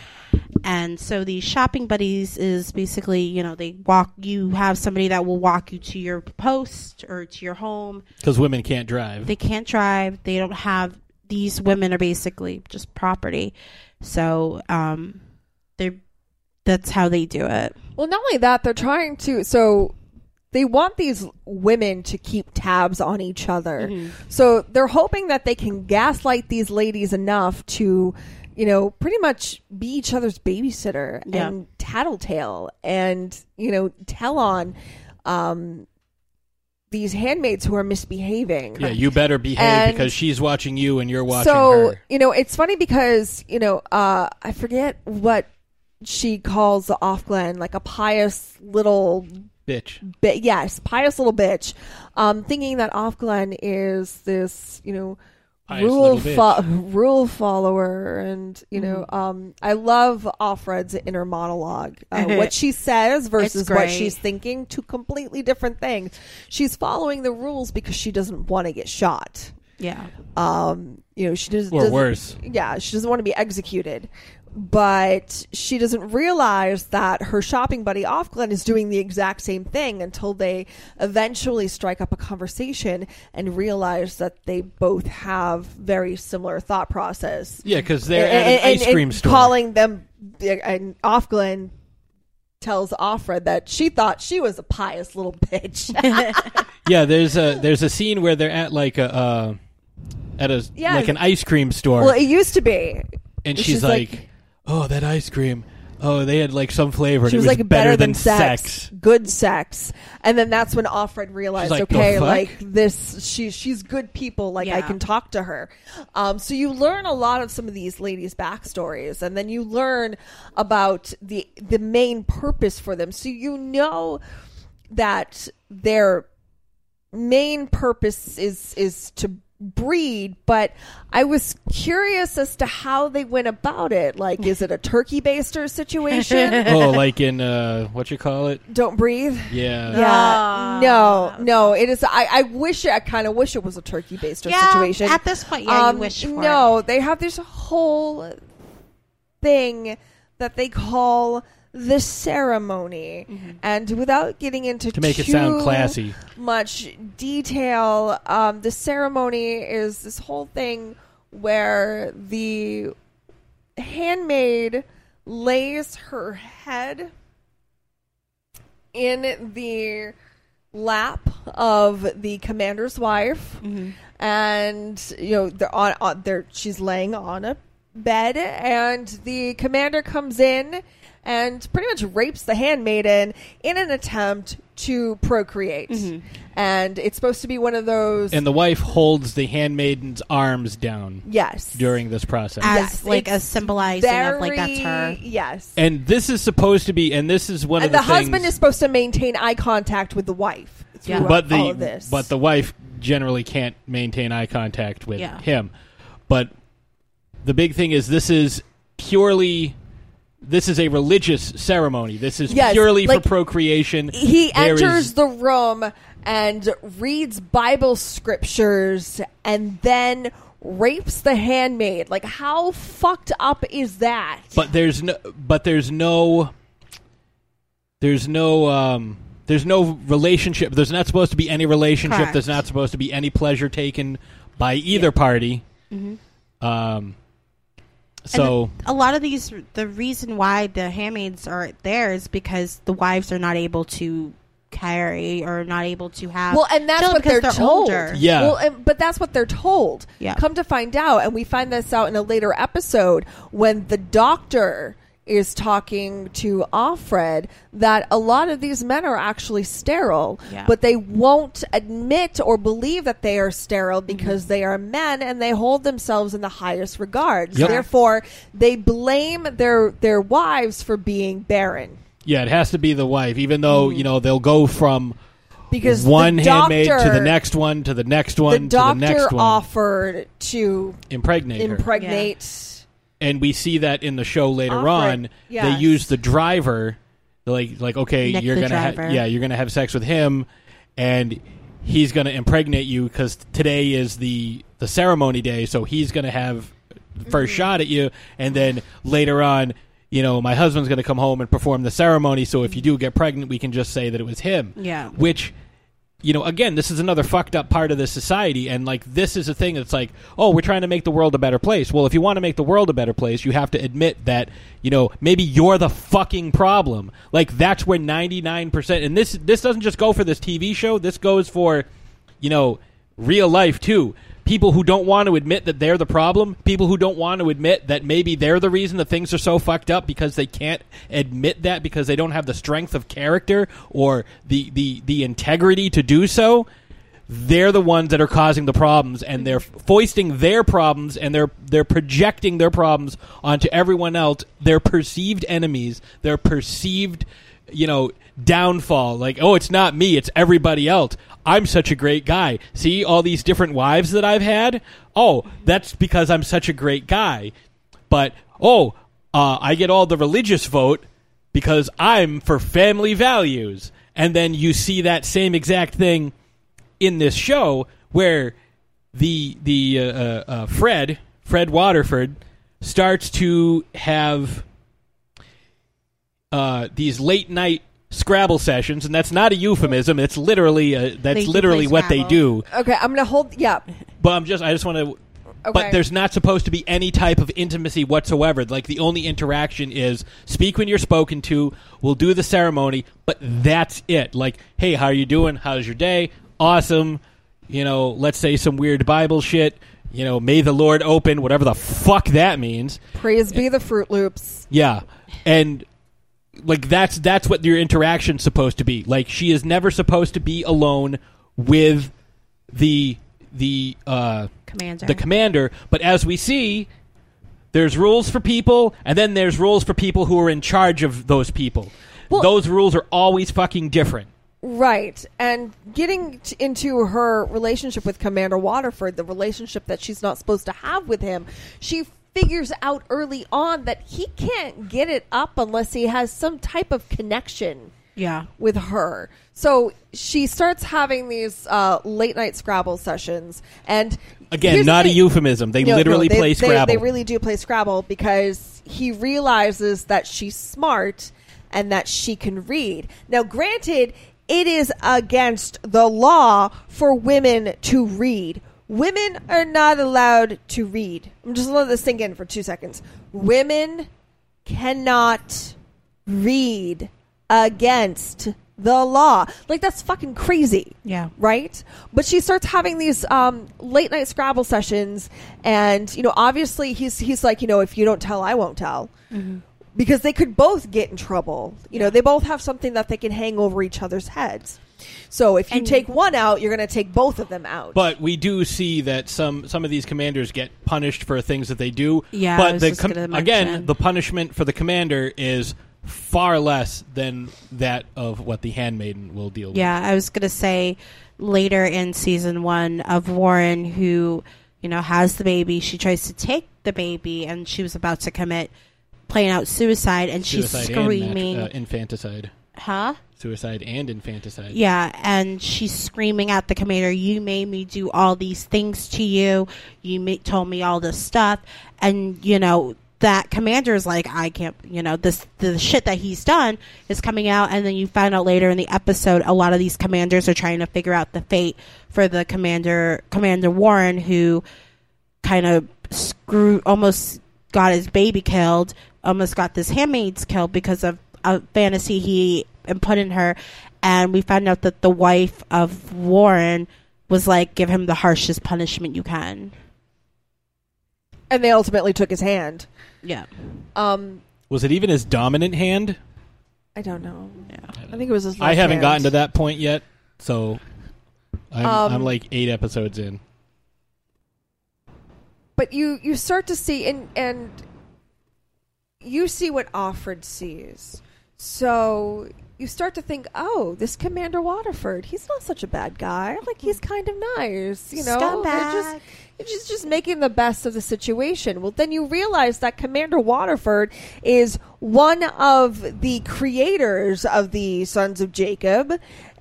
Speaker 2: And so the shopping buddies is basically, you know, they walk you have somebody that will walk you to your post or to your home.
Speaker 1: Because women can't drive.
Speaker 2: They can't drive. They don't have these women are basically just property. So um they that's how they do it.
Speaker 4: Well, not only that, they're trying to. So they want these women to keep tabs on each other.
Speaker 2: Mhm.
Speaker 4: So they're hoping that they can gaslight these ladies enough to, you know, pretty much be each other's babysitter
Speaker 2: Yeah.
Speaker 4: and tattletale and, you know, tell on um, these handmaids who are misbehaving.
Speaker 1: Yeah, you better behave
Speaker 4: And-
Speaker 1: because she's watching you and you're watching
Speaker 4: so
Speaker 1: her.
Speaker 4: you know it's funny because you know uh i forget what she calls the Offglen like a pious little
Speaker 1: Bitch.
Speaker 4: bit yes pious little bitch um thinking that Offglen is this you know rule fo- rule follower and you know
Speaker 2: Mm-hmm.
Speaker 4: um i love offred's inner monologue uh, what she says versus what she's thinking two completely different things she's following the rules because she doesn't want to get shot
Speaker 2: Yeah.
Speaker 4: um you know she does
Speaker 1: Or
Speaker 4: doesn't-
Speaker 1: worse.
Speaker 4: yeah she doesn't want to be executed but she doesn't realize that her shopping buddy Offglen is doing the exact same thing until they eventually strike up a conversation and realize that they both have very similar thought process.
Speaker 1: Yeah, because they're at an
Speaker 4: And- and-
Speaker 1: ice
Speaker 4: and
Speaker 1: cream store.
Speaker 4: calling them and Offglen tells Offred that she thought she was a pious little bitch.
Speaker 1: Yeah, there's a there's a scene where they're at like a uh, at a
Speaker 4: Yeah.
Speaker 1: like an ice cream store,
Speaker 4: well, it used to be.
Speaker 1: and she's, like, "Oh, that ice cream. Oh, they had like some flavor. and
Speaker 4: She
Speaker 1: it
Speaker 4: was,
Speaker 1: was
Speaker 4: like
Speaker 1: better, than sex."
Speaker 4: good sex, and then that's when Offred realized,
Speaker 1: like,
Speaker 4: okay, like this, she she's good people. Like I can talk to her. Um, so you learn a lot of some of these ladies' backstories, and then you learn about the the main purpose for them. So you know that their main purpose is is to breed but i was curious as to how they went about it. Like is it a turkey baster situation?
Speaker 1: Oh, like in uh, what you call it?
Speaker 4: don't breathe?
Speaker 1: Yeah.
Speaker 4: yeah. No no it is i i wish i kind of wish it was a turkey baster
Speaker 2: Yeah,
Speaker 4: situation.
Speaker 2: at this point, yeah, you
Speaker 4: Um,
Speaker 2: wish for
Speaker 4: no they have this whole thing that they call the ceremony. And without getting into
Speaker 1: To make it sound
Speaker 4: too
Speaker 1: classy.
Speaker 4: much detail um, the ceremony is this whole thing where the handmaid lays her head in the lap of the commander's wife. And you know they're on, on they're she's laying on a bed and the commander comes in and pretty much rapes the handmaiden in an attempt to procreate mm-hmm. and it's supposed to be one of those
Speaker 1: And the wife holds the handmaiden's arms down.
Speaker 4: Yes.
Speaker 1: During this process.
Speaker 2: As
Speaker 4: Yes,
Speaker 2: like a
Speaker 4: it's
Speaker 2: symbolizing of like that's her.
Speaker 4: yes
Speaker 1: and this is supposed to be, and this is one
Speaker 4: and
Speaker 1: of
Speaker 4: the,
Speaker 1: the,
Speaker 4: husband
Speaker 1: things,
Speaker 4: is supposed to maintain eye contact with the wife throughout
Speaker 1: but the
Speaker 4: all of this
Speaker 1: but the wife generally can't maintain eye contact with
Speaker 4: Yeah.
Speaker 1: him. But the big thing is this is purely this is a religious ceremony. This is
Speaker 4: Yes,
Speaker 1: purely
Speaker 4: like,
Speaker 1: for procreation.
Speaker 4: he
Speaker 1: There is-
Speaker 4: enters the room and reads Bible scriptures and then rapes the handmaid. Like, how fucked up is that?
Speaker 1: but there's no but there's no there's no um there's no relationship there's not supposed to be any relationship
Speaker 2: Correct.
Speaker 1: there's not supposed to be any pleasure taken by either party
Speaker 2: Mhm.
Speaker 1: um so
Speaker 2: the- a lot of these, the reason why the handmaids are there is because the wives are not able to carry or not able to have.
Speaker 4: Well, and that's
Speaker 2: children
Speaker 4: what
Speaker 2: because
Speaker 4: they're, told.
Speaker 2: older.
Speaker 1: Yeah.
Speaker 4: Well, and, but that's what they're told.
Speaker 2: Yeah.
Speaker 4: Come to find out, and we find this out in a later episode when the doctor is talking to Offred that a lot of these men are actually sterile,
Speaker 2: Yeah.
Speaker 4: but they won't admit or believe that they are sterile
Speaker 2: Mm-hmm.
Speaker 4: because they are men and they hold themselves in the highest regards.
Speaker 1: Yep.
Speaker 4: Therefore, they blame their their wives for being barren.
Speaker 1: yeah it has to be the wife even though you know they'll go from
Speaker 4: Mm-hmm. Because the
Speaker 1: one handmaid to the next one to the next
Speaker 4: the
Speaker 1: one to the
Speaker 4: doctor
Speaker 1: next one
Speaker 4: offered to
Speaker 1: impregnate her.
Speaker 4: impregnate
Speaker 1: and we see that in the show later
Speaker 4: Offred,
Speaker 1: on. They use the driver, like like okay,
Speaker 2: Nick
Speaker 1: you're gonna ha- yeah, you're gonna have sex with him, and he's gonna impregnate you because today is the the ceremony day, so he's going to have first mm-hmm. shot at you, and then later on. You know, my husband's going to come home and perform the ceremony. So if you do get pregnant, we can just say that it was him.
Speaker 2: Yeah.
Speaker 1: Which you know, again, this is another fucked up part of this society, and like this is a thing that's like, oh, we're trying to make the world a better place. Well, if you want to make the world a better place, you have to admit that you know maybe you're the fucking problem. Like that's where ninety nine percent, and this this doesn't just go for this TV show. This goes for you know real life too. People who don't want to admit that they're the problem, people who don't want to admit that maybe they're the reason that things are so fucked up because they can't admit that because they don't have the strength of character or the, the, the integrity to do so, they're the ones that are causing the problems and they're foisting their problems and they're they're projecting their problems onto everyone else, their perceived enemies, their perceived you know downfall. Like oh it's not me it's everybody else. I'm such a great guy. See all these different wives that i've had? Oh that's because i'm such a great guy. But oh uh, i get all the religious vote because i'm for family values. And then you see that same exact thing in this show where the the uh, uh, uh, fred fred waterford starts to have uh, these late night Scrabble sessions, and that's not a euphemism. It's literally uh, that's
Speaker 4: They do
Speaker 1: literally
Speaker 4: play
Speaker 1: what they do.
Speaker 4: Okay, I'm gonna hold. Yeah.
Speaker 1: But I'm just I just want to.
Speaker 4: Okay.
Speaker 1: But there's not supposed to be any type of intimacy whatsoever. Like the only interaction is speak when you're spoken to. We'll do the ceremony, but that's it. Like, hey, how are you doing? How's your day? Awesome. You know, let's say some weird Bible shit. You know, may the Lord open whatever the fuck that means.
Speaker 4: Praise be the Fruit Loops.
Speaker 1: Yeah, and like that's that's what your interaction's supposed to be. Like she is never supposed to be alone with the the uh,
Speaker 2: Commander.
Speaker 1: the commander. But as we see, there's rules for people, and then there's rules for people who are in charge of those people. those rules are always fucking different.
Speaker 4: Right. And getting t- into her relationship with Commander Waterford, the relationship that she's not supposed to have with him, she figures out early on that he can't get it up unless he has some type of connection
Speaker 2: Yeah.
Speaker 4: with her. So she starts having these uh, late night Scrabble sessions, and
Speaker 1: Again,
Speaker 4: here's the
Speaker 1: not a euphemism. They
Speaker 4: No, no,
Speaker 1: literally
Speaker 4: they-
Speaker 1: play
Speaker 4: they-
Speaker 1: Scrabble.
Speaker 4: They, really do play Scrabble because he realizes that she's smart and that she can read. Now, granted, it is against the law for women to read. Women are not allowed to read. I'm just let this sink in for two seconds. Women cannot read against the law. Like that's fucking crazy.
Speaker 2: Yeah.
Speaker 4: Right? But she starts having these um, late night Scrabble sessions and you know, obviously he's he's like, you know, if you don't tell, I won't tell. Because they could both get in trouble. You know, they both have something that they can hang over each other's heads. So if you
Speaker 2: And-
Speaker 4: take one out, you're going to take both of them out.
Speaker 1: But we do see that some some of these commanders get punished for things that they do.
Speaker 2: Yeah, I
Speaker 1: but
Speaker 2: was
Speaker 1: the
Speaker 2: just gonna
Speaker 1: again, the punishment for the commander is far less than that of what the handmaiden will deal with.
Speaker 2: Yeah, I was gonna say later in season one of Warren, who you know has the baby, she tries to take the baby, and she was about to commit playing out suicide, and she's
Speaker 1: Suicide and
Speaker 2: screaming,
Speaker 1: nat- uh, infanticide.
Speaker 2: "Huh?"
Speaker 1: Suicide and infanticide.
Speaker 2: Yeah, and she's screaming at the commander, "You made me do all these things to you. You ma- told me all this stuff." And you know that commander is like, "I can't." You know this the shit that he's done is coming out, and then you find out later in the episode, a lot of these commanders are trying to figure out the fate for the commander, Commander Warren, who kind of screw almost got his baby killed, almost got this handmaids killed because of a fantasy he put in her, and we found out that the wife of Warren was like, "Give him the harshest punishment you can."
Speaker 4: and they ultimately took his hand.
Speaker 2: Yeah.
Speaker 4: Um
Speaker 1: Was it even his dominant hand?
Speaker 4: I don't know. Yeah. I think it was his
Speaker 1: I haven't
Speaker 4: hand.
Speaker 1: gotten to that point yet, so I'm,
Speaker 4: Um,
Speaker 1: I'm like eight episodes in.
Speaker 4: but you you start to see and and you see what Offred sees. So you start to think, oh, this Commander Waterford, he's not such a bad guy. Like he's kind of nice, you know.
Speaker 2: Scumbag.
Speaker 4: Just, just just making the best of the situation. Well, then you realize that Commander Waterford is one of the creators of the Sons of Jacob.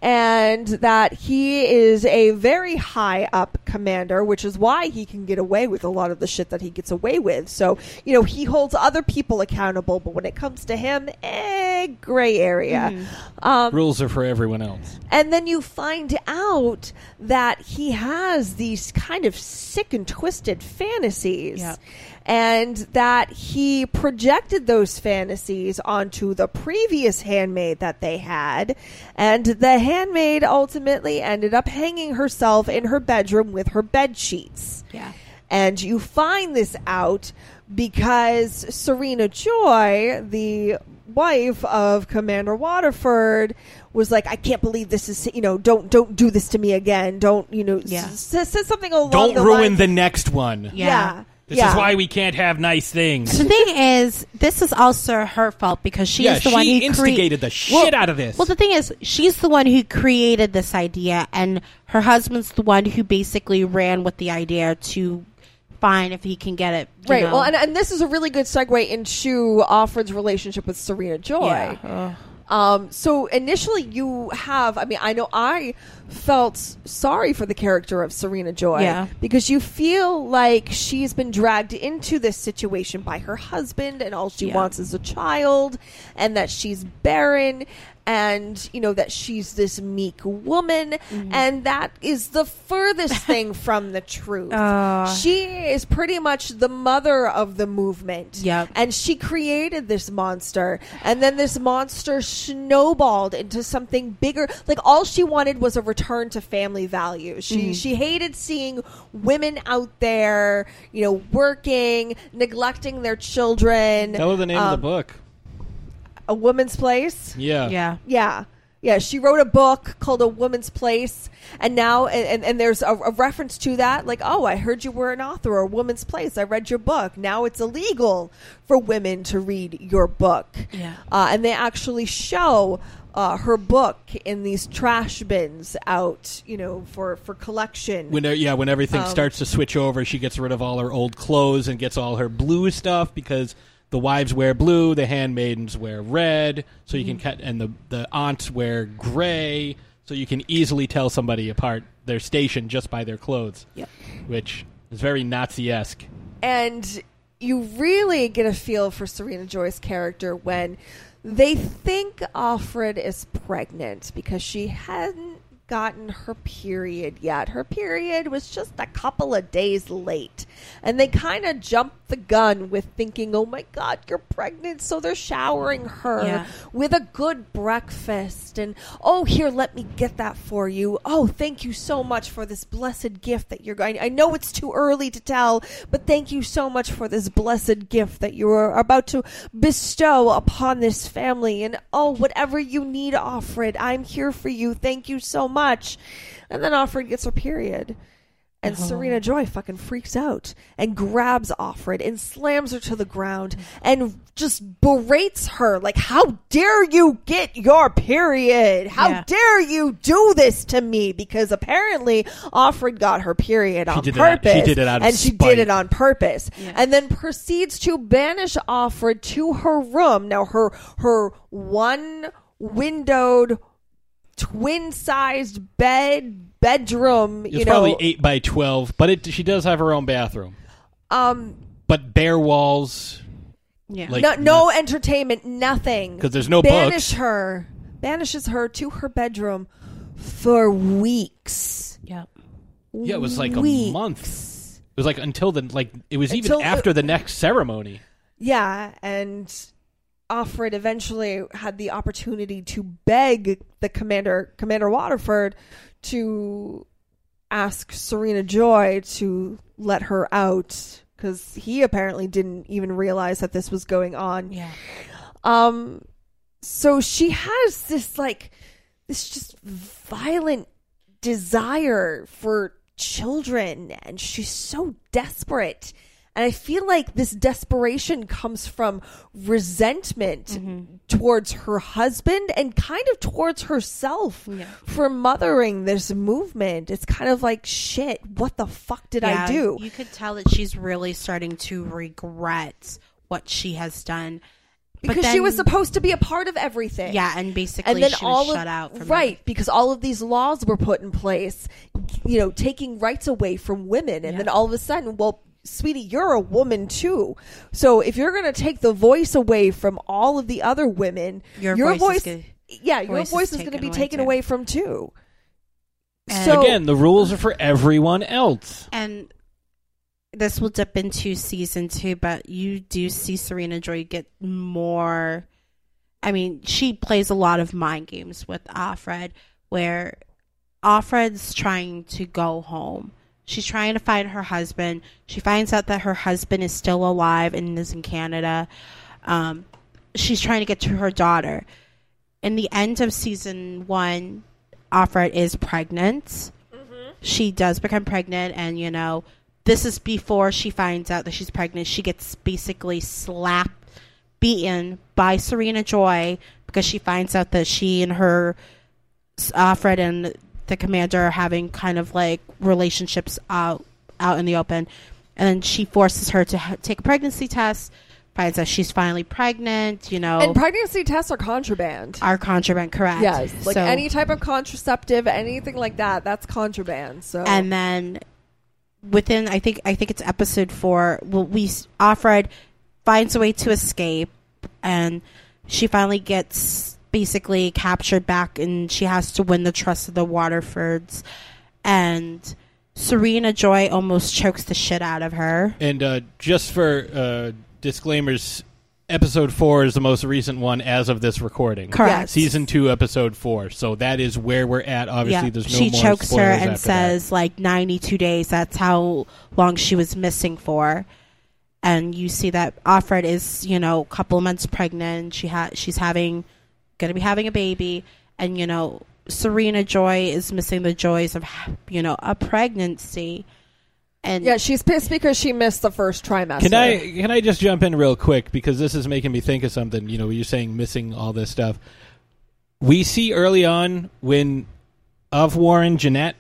Speaker 4: And that he is a very high up commander, which is why he can get away with a lot of the shit that he gets away with. So, you know, he holds other people accountable, but when it comes to him, eh, gray area. Um,
Speaker 1: Rules are for everyone else.
Speaker 4: and then you find out that he has these kind of sick and twisted fantasies. And that he projected those fantasies onto the previous handmaid that they had. And the handmaid ultimately ended up hanging herself in her bedroom with her bed sheets.
Speaker 2: Yeah.
Speaker 4: And you find this out because Serena Joy, the wife of Commander Waterford, was like, "I can't believe this is you know don't don't do this to me again. Don't you know
Speaker 2: Yeah.
Speaker 4: s- s- says something along
Speaker 1: Don't
Speaker 4: the
Speaker 1: ruin
Speaker 4: lines-
Speaker 1: the next one.
Speaker 4: yeah
Speaker 1: This
Speaker 4: yeah.
Speaker 1: is why we can't have nice things.
Speaker 2: The thing is, this is also her fault because she's
Speaker 1: Yeah,
Speaker 2: the one who crea-
Speaker 1: instigated the shit out of this.
Speaker 2: Well, the thing is, she's the one who created this idea, and her husband's the one who basically ran with the idea to find if he can get it. you
Speaker 4: Right.
Speaker 2: know.
Speaker 4: Well, and, and this is a really good segue into Offred's relationship with Serena Joy.
Speaker 2: Yeah.
Speaker 4: Um, so initially, you have. I mean, I know I felt sorry for the character of Serena Joy.
Speaker 2: Yeah.
Speaker 4: Because you feel like she's been dragged into this situation by her husband, and all she
Speaker 2: Yeah.
Speaker 4: wants is a child, and that she's barren. And you know that she's this meek woman,
Speaker 2: Mm-hmm.
Speaker 4: and that is the furthest thing from the truth.
Speaker 2: Uh.
Speaker 4: she is pretty much the mother of the movement.
Speaker 2: Yep.
Speaker 4: And she created this monster. And then this monster snowballed into something bigger. Like all she wanted was a return to family values. She
Speaker 2: Mhm.
Speaker 4: she hated seeing women out there, you know, working, neglecting their children.
Speaker 1: Tell her the name of
Speaker 4: Um,
Speaker 1: the book.
Speaker 4: A Woman's Place.
Speaker 1: Yeah.
Speaker 2: yeah.
Speaker 4: Yeah. Yeah, she wrote a book called A Woman's Place, and now and, and, and there's a, a reference to that, like, oh, I heard you were an author, A Woman's Place. I read your book. Now it's illegal for women to read your book.
Speaker 2: Yeah.
Speaker 4: Uh, and they actually show uh, her book in these trash bins out, you know, for for collection.
Speaker 1: When uh, yeah, when everything
Speaker 4: Um,
Speaker 1: starts to switch over, she gets rid of all her old clothes and gets all her blue stuff because the wives wear blue, the handmaidens wear red, so you
Speaker 4: Mm-hmm.
Speaker 1: can cut, and the the aunts wear gray, so you can easily tell somebody apart their station just by their clothes.
Speaker 2: Yep.
Speaker 1: Which is very Nazi esque.
Speaker 4: and you really get a feel for Serena Joy's character when they think Offred is pregnant because she hadn't gotten her period yet. Her period was just a couple of days late. And they kind of jumped the gun with thinking, oh my God, you're pregnant. So they're showering her
Speaker 2: Yeah.
Speaker 4: with a good breakfast. And, oh, here, let me get that for you. Oh, thank you so much for this blessed gift that you're going. I know it's too early to tell, but thank you so much for this blessed gift that you are about to bestow upon this family. And, oh, whatever you need, Offred, I'm here for you. Thank you so much. And then Offred gets her period. And
Speaker 2: Oh.
Speaker 4: Serena Joy fucking freaks out and grabs Offred and slams her to the ground and just berates her like, How dare you get your period? How
Speaker 2: Yeah.
Speaker 4: dare you do this to me? Because apparently Offred got her period on
Speaker 1: did it out-
Speaker 4: purpose.
Speaker 1: she did it out of
Speaker 4: and she did it on purpose. And then proceeds to banish Offred to her room. Now her her one windowed twin sized bed bedroom,
Speaker 1: It's
Speaker 4: you know,
Speaker 1: probably eight by twelve, but it she does have her own bathroom.
Speaker 4: um
Speaker 1: But bare walls.
Speaker 2: Yeah.
Speaker 1: Like,
Speaker 4: no, no entertainment, nothing.
Speaker 1: 'Cause there's no
Speaker 4: Banish
Speaker 1: books.
Speaker 4: her, banishes her to her bedroom for weeks.
Speaker 2: Yeah.
Speaker 1: Yeah, it was like a month. It was like until the like it was even
Speaker 4: Until-
Speaker 1: after the next ceremony.
Speaker 4: Yeah, and Offred eventually had the opportunity to beg the commander, Commander Waterford, to ask Serena Joy to let her out because he apparently didn't even realize that this was going on.
Speaker 2: Yeah.
Speaker 4: Um, so she has this like this just violent desire for children, and she's so desperate. And I feel like this desperation comes from resentment
Speaker 2: Mm-hmm.
Speaker 4: towards her husband and kind of towards herself for mothering this movement. It's kind of like, shit, what the fuck did I do?
Speaker 2: You could tell that she's really starting to regret what she has done.
Speaker 4: Because she was supposed to be a part of everything.
Speaker 2: Yeah, and basically
Speaker 4: and then
Speaker 2: she
Speaker 4: all
Speaker 2: was
Speaker 4: of,
Speaker 2: shut out from
Speaker 4: right because all of these laws were put in place, you know, taking rights away from women, and then all of a sudden, well, sweetie, you're a woman too. So if you're going to take the voice away from all of the other women,
Speaker 2: Your
Speaker 4: your
Speaker 2: voice is
Speaker 4: voice,
Speaker 2: gonna-
Speaker 4: yeah, your
Speaker 2: voice is
Speaker 4: voice is, going to be taken
Speaker 2: too.
Speaker 4: away from too.
Speaker 2: And-
Speaker 4: so
Speaker 1: Again, the rules are for everyone else.
Speaker 2: And this will dip into season two, but you do see Serena Joy get more. I mean, she plays a lot of mind games with Offred, where Offred's trying to go home. She's trying to find her husband. She finds out that her husband is still alive and is in Canada. Um, she's trying to get to her daughter. In the end of season one, Offred is pregnant. She does become pregnant, and you know, this is before she finds out that she's pregnant. She gets basically slapped, beaten by Serena Joy because she finds out that she and her Offred and the commander are having kind of like relationships out out in the open, and then she forces her to ha- take a pregnancy test. Finds out she's finally pregnant. You know,
Speaker 4: and pregnancy tests are contraband.
Speaker 2: are contraband correct?
Speaker 4: Yes, like
Speaker 2: So-
Speaker 4: any type of contraceptive, anything like that, that's contraband. So
Speaker 2: and then within I think I think it's episode four. Well, we Offred finds a way to escape, and she finally gets basically captured back, and she has to win the trust of the Waterfords, and Serena Joy almost chokes the shit out of her.
Speaker 1: And uh, just for uh, disclaimers, episode four is the most recent one as of this recording.
Speaker 2: Correct. Yes.
Speaker 1: Season two, episode four. So that is where we're at. Obviously,
Speaker 2: yeah,
Speaker 1: there's no
Speaker 2: she
Speaker 1: more
Speaker 2: chokes her and
Speaker 1: after that.
Speaker 2: says like 92 days. That's how long she was missing for. And you see that Offred is, you know, a couple of months pregnant. She ha- she's having, going to be having a baby, and you know, Serena Joy is missing the joys of, you know, a pregnancy. And
Speaker 4: yeah, she's pissed because she missed the first trimester.
Speaker 1: Can I can I just jump in real quick because this is making me think of something. You know, you're saying missing all this stuff. We see early on when of Warren Jeanette,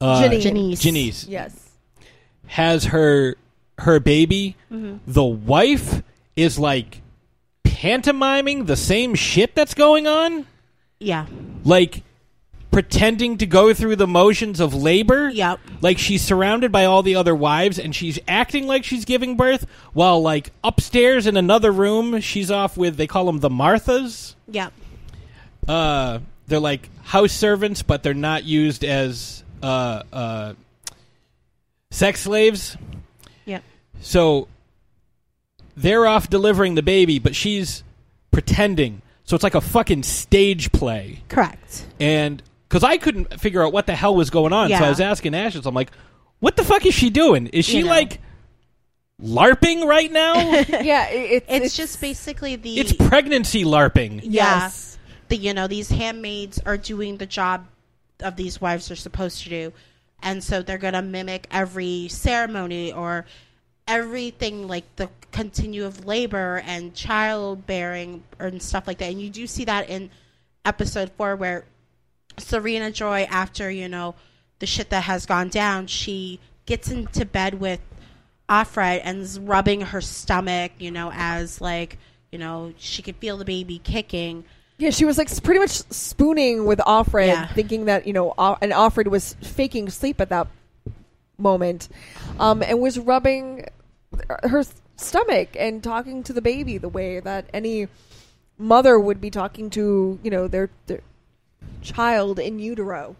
Speaker 1: uh,
Speaker 4: Janice.
Speaker 2: Janice.
Speaker 1: Janice
Speaker 4: Yes.
Speaker 1: has her her baby.
Speaker 2: Mhm.
Speaker 1: The wife is like pantomiming the same shit that's going on,
Speaker 2: yeah,
Speaker 1: like pretending to go through the motions of labor.
Speaker 2: Yep.
Speaker 1: Like she's surrounded by all the other wives and she's acting like she's giving birth while like upstairs in another room she's off with they call them the Marthas.
Speaker 2: yeah,
Speaker 1: Uh they're like house servants but they're not used as uh uh sex slaves.
Speaker 2: yeah.
Speaker 1: So they're off delivering the baby but she's pretending. So it's like a fucking stage play.
Speaker 2: Correct.
Speaker 1: And because I couldn't figure out what the hell was going on, so
Speaker 2: Yeah.
Speaker 1: I was asking Ashes. I'm like, "What the fuck is she doing? Is she
Speaker 2: You know.
Speaker 1: like larping right now?
Speaker 4: yeah, it, it's,
Speaker 2: It's, just basically the
Speaker 1: it's pregnancy larping."
Speaker 2: Yes. The you know, these handmaids are doing the job of these wives are supposed to do. And so they're gonna mimic every ceremony or everything like the continue of labor and childbearing and stuff like that. And you do see that in episode four where Serena Joy, after, you know, the shit that has gone down, she gets into bed with Offred and is rubbing her stomach, you know, as like, you know, she could feel the baby kicking.
Speaker 4: Yeah, she was like pretty much spooning with Offred,
Speaker 2: Yeah.
Speaker 4: thinking that you know, and Offred was faking sleep at that moment, um, and was rubbing her stomach and talking to the baby the way that any mother would be talking to you know their their child in utero.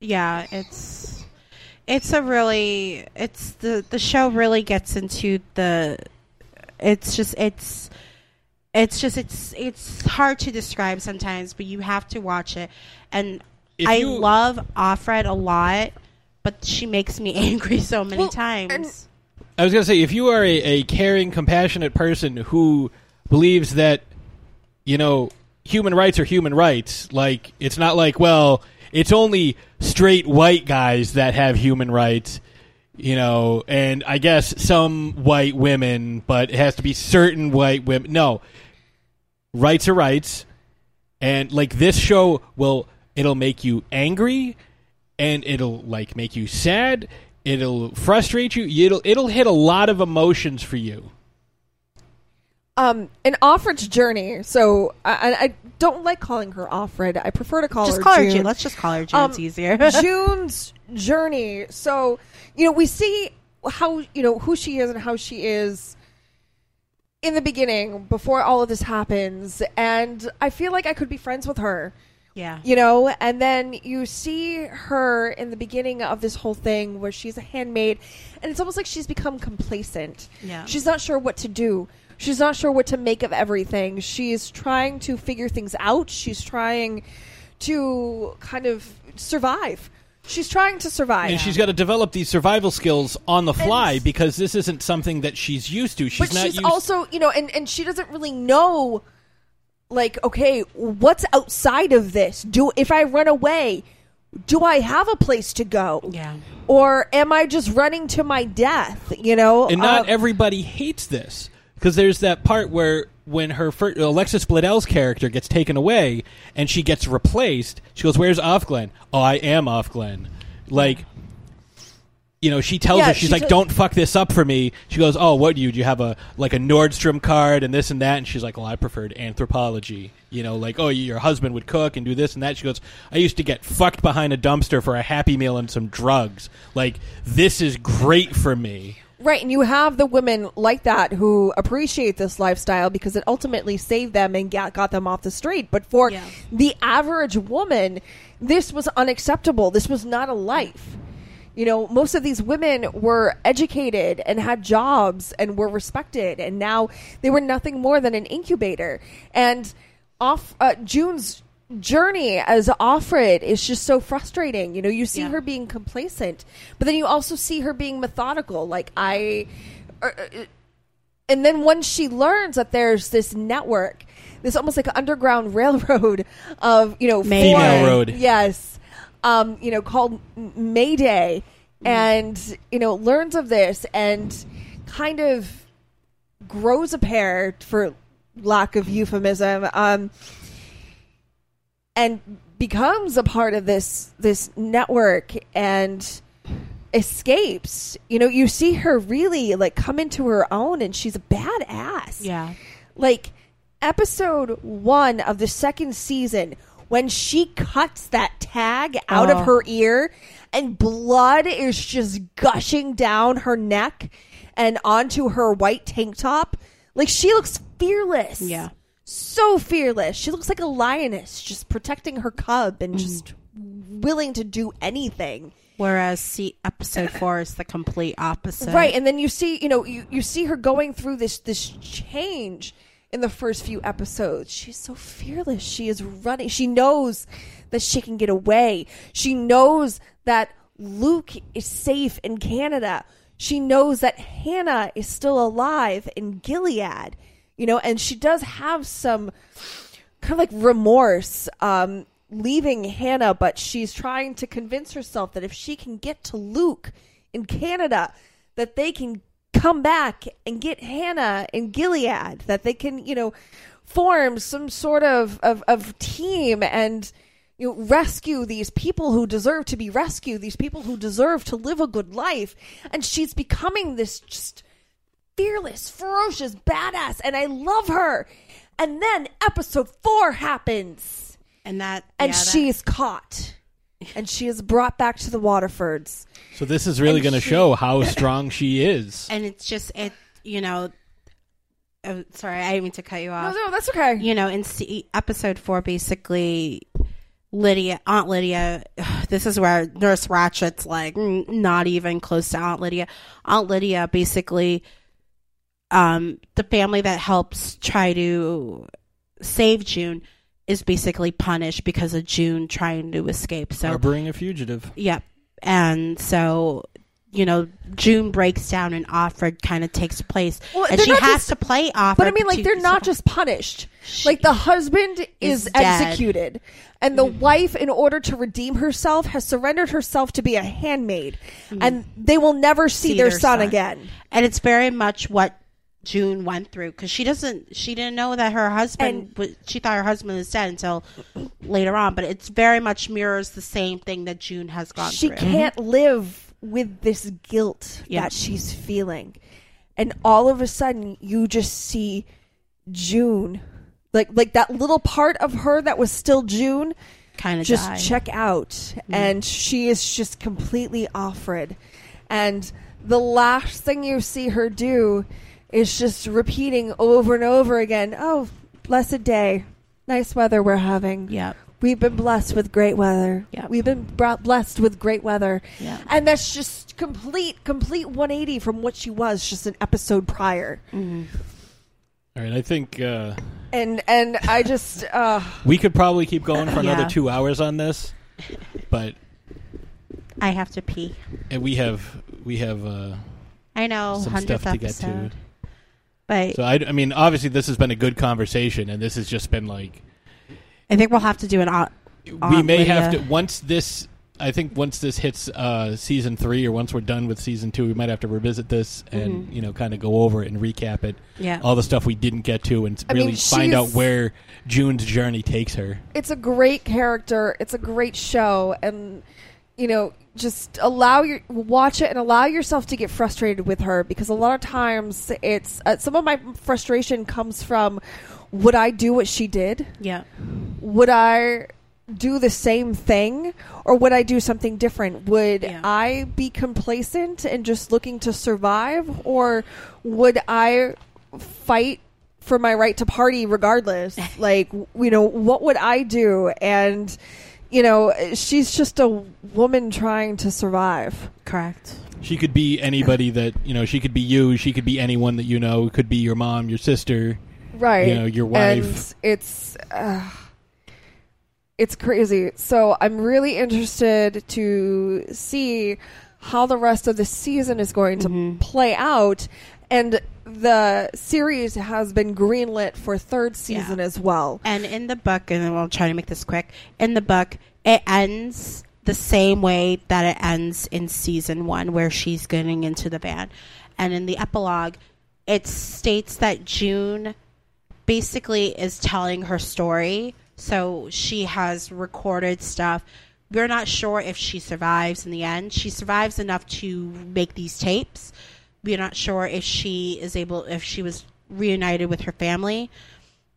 Speaker 2: Yeah, it's it's a really it's the the show really gets into the it's just it's it's just it's it's hard to describe sometimes, but you have to watch it. And
Speaker 1: If
Speaker 2: I
Speaker 1: you-
Speaker 2: love Offred a lot, but she makes me angry so many times.
Speaker 1: I was gonna say, if you are a, a caring, compassionate person who believes that you know human rights are human rights, like it's not like well, it's only straight white guys that have human rights. you know, and I guess some white women, but it has to be certain white women. No, rights are rights, and like this show will it'll make you angry, and it'll like make you sad. It'll frustrate you. It'll it'll hit a lot of emotions for you.
Speaker 4: Um, in Offred's journey. So I, I- I don't like calling her Offred. I prefer to call
Speaker 2: Just
Speaker 4: her
Speaker 2: call her
Speaker 4: June.
Speaker 2: June. Let's just call her June.
Speaker 4: Um,
Speaker 2: It's easier.
Speaker 4: June's journey. So you know we see how you know who she is and how she is in the beginning before all of this happens, and I feel like I could be friends with her.
Speaker 2: Yeah.
Speaker 4: You know, and then you see her in the beginning of this whole thing where she's a handmaid, and it's almost like she's become complacent.
Speaker 2: Yeah.
Speaker 4: She's not sure what to do. She's not sure what to make of everything. She's trying to figure things out. She's trying to kind of survive. She's trying to survive.
Speaker 1: And she's got to develop these survival skills on the fly because this isn't something that she's used to. She's
Speaker 4: but
Speaker 1: not
Speaker 4: she's
Speaker 1: used
Speaker 4: also, you know, and, and she doesn't really know, like, okay, what's outside of this? Do if I run away, do I have a place to go?
Speaker 2: Yeah.
Speaker 4: Or am I just running to my death? You know,
Speaker 1: and not
Speaker 4: Um,
Speaker 1: everybody hates this because there's that part where when her fir- Alexis Bledel's character gets taken away and she gets replaced, she goes, "Where's Offglen? Oh, I am Offglen." Like, you know, she tells
Speaker 4: Yeah,
Speaker 1: her she's
Speaker 4: she
Speaker 1: like,
Speaker 4: t-
Speaker 1: "Don't fuck this up for me." She goes, "Oh, what do you? Do you have a like a Nordstrom card and this and that?" And she's like, "Well, I preferred Anthropologie." You know, like, "Oh, your husband would cook and do this and that." She goes, "I used to get fucked behind a dumpster for a Happy Meal and some drugs. Like, this is great for me."
Speaker 4: Right, and you have the women like that who appreciate this lifestyle because it ultimately saved them and got, got them off the street. But for the average woman, this was unacceptable. This was not a life. You know, most of these women were educated and had jobs and were respected, and now they were nothing more than an incubator. And off uh, June's journey as Offred is just so frustrating. You know, you see her being complacent, but then you also see her being methodical. Like I, uh, and then once she learns that there's this network, this almost like an underground railroad of you know
Speaker 1: Mayday.
Speaker 4: foreign-
Speaker 1: road.
Speaker 4: yes, um, you know called Mayday, and you know learns of this and kind of grows a pair for lack of euphemism. Um, and becomes a part of this this network and escapes. You know, you see her really like come into her own and she's a badass.
Speaker 2: Yeah.
Speaker 4: Like episode 1 of the second season when she cuts that tag out
Speaker 2: Oh.
Speaker 4: of her ear and blood is just gushing down her neck and onto her white tank top. Like she looks fearless.
Speaker 2: Yeah.
Speaker 4: So fearless. She looks like a lioness just protecting her cub
Speaker 2: Mm.
Speaker 4: and just willing to do anything.
Speaker 2: Whereas see episode four is the complete opposite.
Speaker 4: Right, and then you see, you know, you, you see her going through this this change in the first few episodes. She's so fearless. She is running. She knows that she can get away. She knows that Luke is safe in Canada. She knows that Hannah is still alive in Gilead. You know, and she does have some kind of like remorse um, leaving Hannah, but she's trying to convince herself that if she can get to Luke in Canada, that they can come back and get Hannah and Gilead, that they can, you know, form some sort of, of, of team and you know, rescue these people who deserve to be rescued, these people who deserve to live a good life. And she's becoming this just fearless, ferocious, badass, and I love her. And then episode four happens,
Speaker 2: and that
Speaker 4: and
Speaker 2: yeah, that-
Speaker 4: she's caught, and she is brought back to the Waterfords.
Speaker 1: So this is really going to show how strong she is.
Speaker 2: and it's just it you know oh, sorry i didn't mean to cut you off
Speaker 4: no that's okay
Speaker 2: you know in C- episode four basically lydia aunt lydia this is where nurse Ratched's like not even close to aunt lydia aunt lydia basically um the family that helps try to save june is basically punished because of june trying to escape so
Speaker 1: Harboring a fugitive.
Speaker 2: Yep. And so you know, June breaks down and Offred kind of takes place,
Speaker 4: Well,
Speaker 2: and she has
Speaker 4: just-
Speaker 2: to play Offred.
Speaker 4: But I mean, like they're not just punished. like the husband is,
Speaker 2: is
Speaker 4: executed, and the mm-hmm. wife, in order to redeem herself, has surrendered herself to be a handmaid, mm-hmm. and they will never see, their, son, again.
Speaker 2: and it's very much what June went through because she doesn't, she didn't know that her husband, was, she thought her husband was dead until later on. But it's very much mirrors the same thing that June has gone through.
Speaker 4: She
Speaker 2: through.
Speaker 4: can't live with this guilt
Speaker 2: Yeah.
Speaker 4: that she's feeling, and all of a sudden, you just see June, like like that little part of her that was still June,
Speaker 2: kind of
Speaker 4: just check out, mm-hmm. and she is just completely Offred, and the last thing you see her do is just repeating over and over again, "Oh, blessed day, nice weather we're having."
Speaker 2: Yeah.
Speaker 4: We've been blessed with great weather.
Speaker 2: Yeah.
Speaker 4: We've been br- blessed with great weather.
Speaker 2: Yeah.
Speaker 4: And that's just complete, complete 180 from what she was just an episode prior.
Speaker 2: Mm-hmm.
Speaker 1: All right, I think uh,
Speaker 4: And and I just uh
Speaker 1: we could probably keep going for another
Speaker 2: Yeah.
Speaker 1: two hours on this, but
Speaker 2: I have to pee.
Speaker 1: and we have we have uh,
Speaker 2: I know,
Speaker 1: some stuff to
Speaker 2: episode.
Speaker 1: get to.
Speaker 2: But
Speaker 1: So I, I mean, obviously, this has been a good conversation, and this has just been like
Speaker 2: I think we'll have to do an. Aunt,
Speaker 1: we may have to once this. I think once this hits uh, season three, or once we're done with season two, we might have to revisit this and
Speaker 2: Mhm.
Speaker 1: you know kind of go over it and recap it.
Speaker 2: Yeah.
Speaker 1: all the stuff we didn't get to, and
Speaker 4: I mean,
Speaker 1: really find out where June's journey takes her.
Speaker 4: it's a great character. It's a great show, and you know, just allow your watch it and allow yourself to get frustrated with her because a lot of times it's uh, some of my frustration comes from would I do what she did?
Speaker 2: Yeah.
Speaker 4: Would I do the same thing or would I do something different? Would I be complacent and just looking to survive or would I fight for my right to party regardless? like, you know, what would I do? And, you know, she's just a woman trying to survive.
Speaker 2: Correct.
Speaker 1: She could be anybody that you know. She could be you. She could be anyone that you know. It Could be your mom, your sister,
Speaker 4: Right.
Speaker 1: You know, your wife.
Speaker 4: And it's uh, it's crazy. So I'm really interested to see how the rest of the season is going to
Speaker 2: Mm-hmm.
Speaker 4: play out. And the series has been greenlit for third season as well.
Speaker 2: And in the book, and I'll try to make this quick. In the book, it ends the same way that it ends in season one, where she's getting into the van. And in the epilogue, it states that June basically is telling her story. So she has recorded stuff. We're not sure if she survives in the end. She survives enough to make these tapes. We're not sure if she is able, if she was reunited with her family.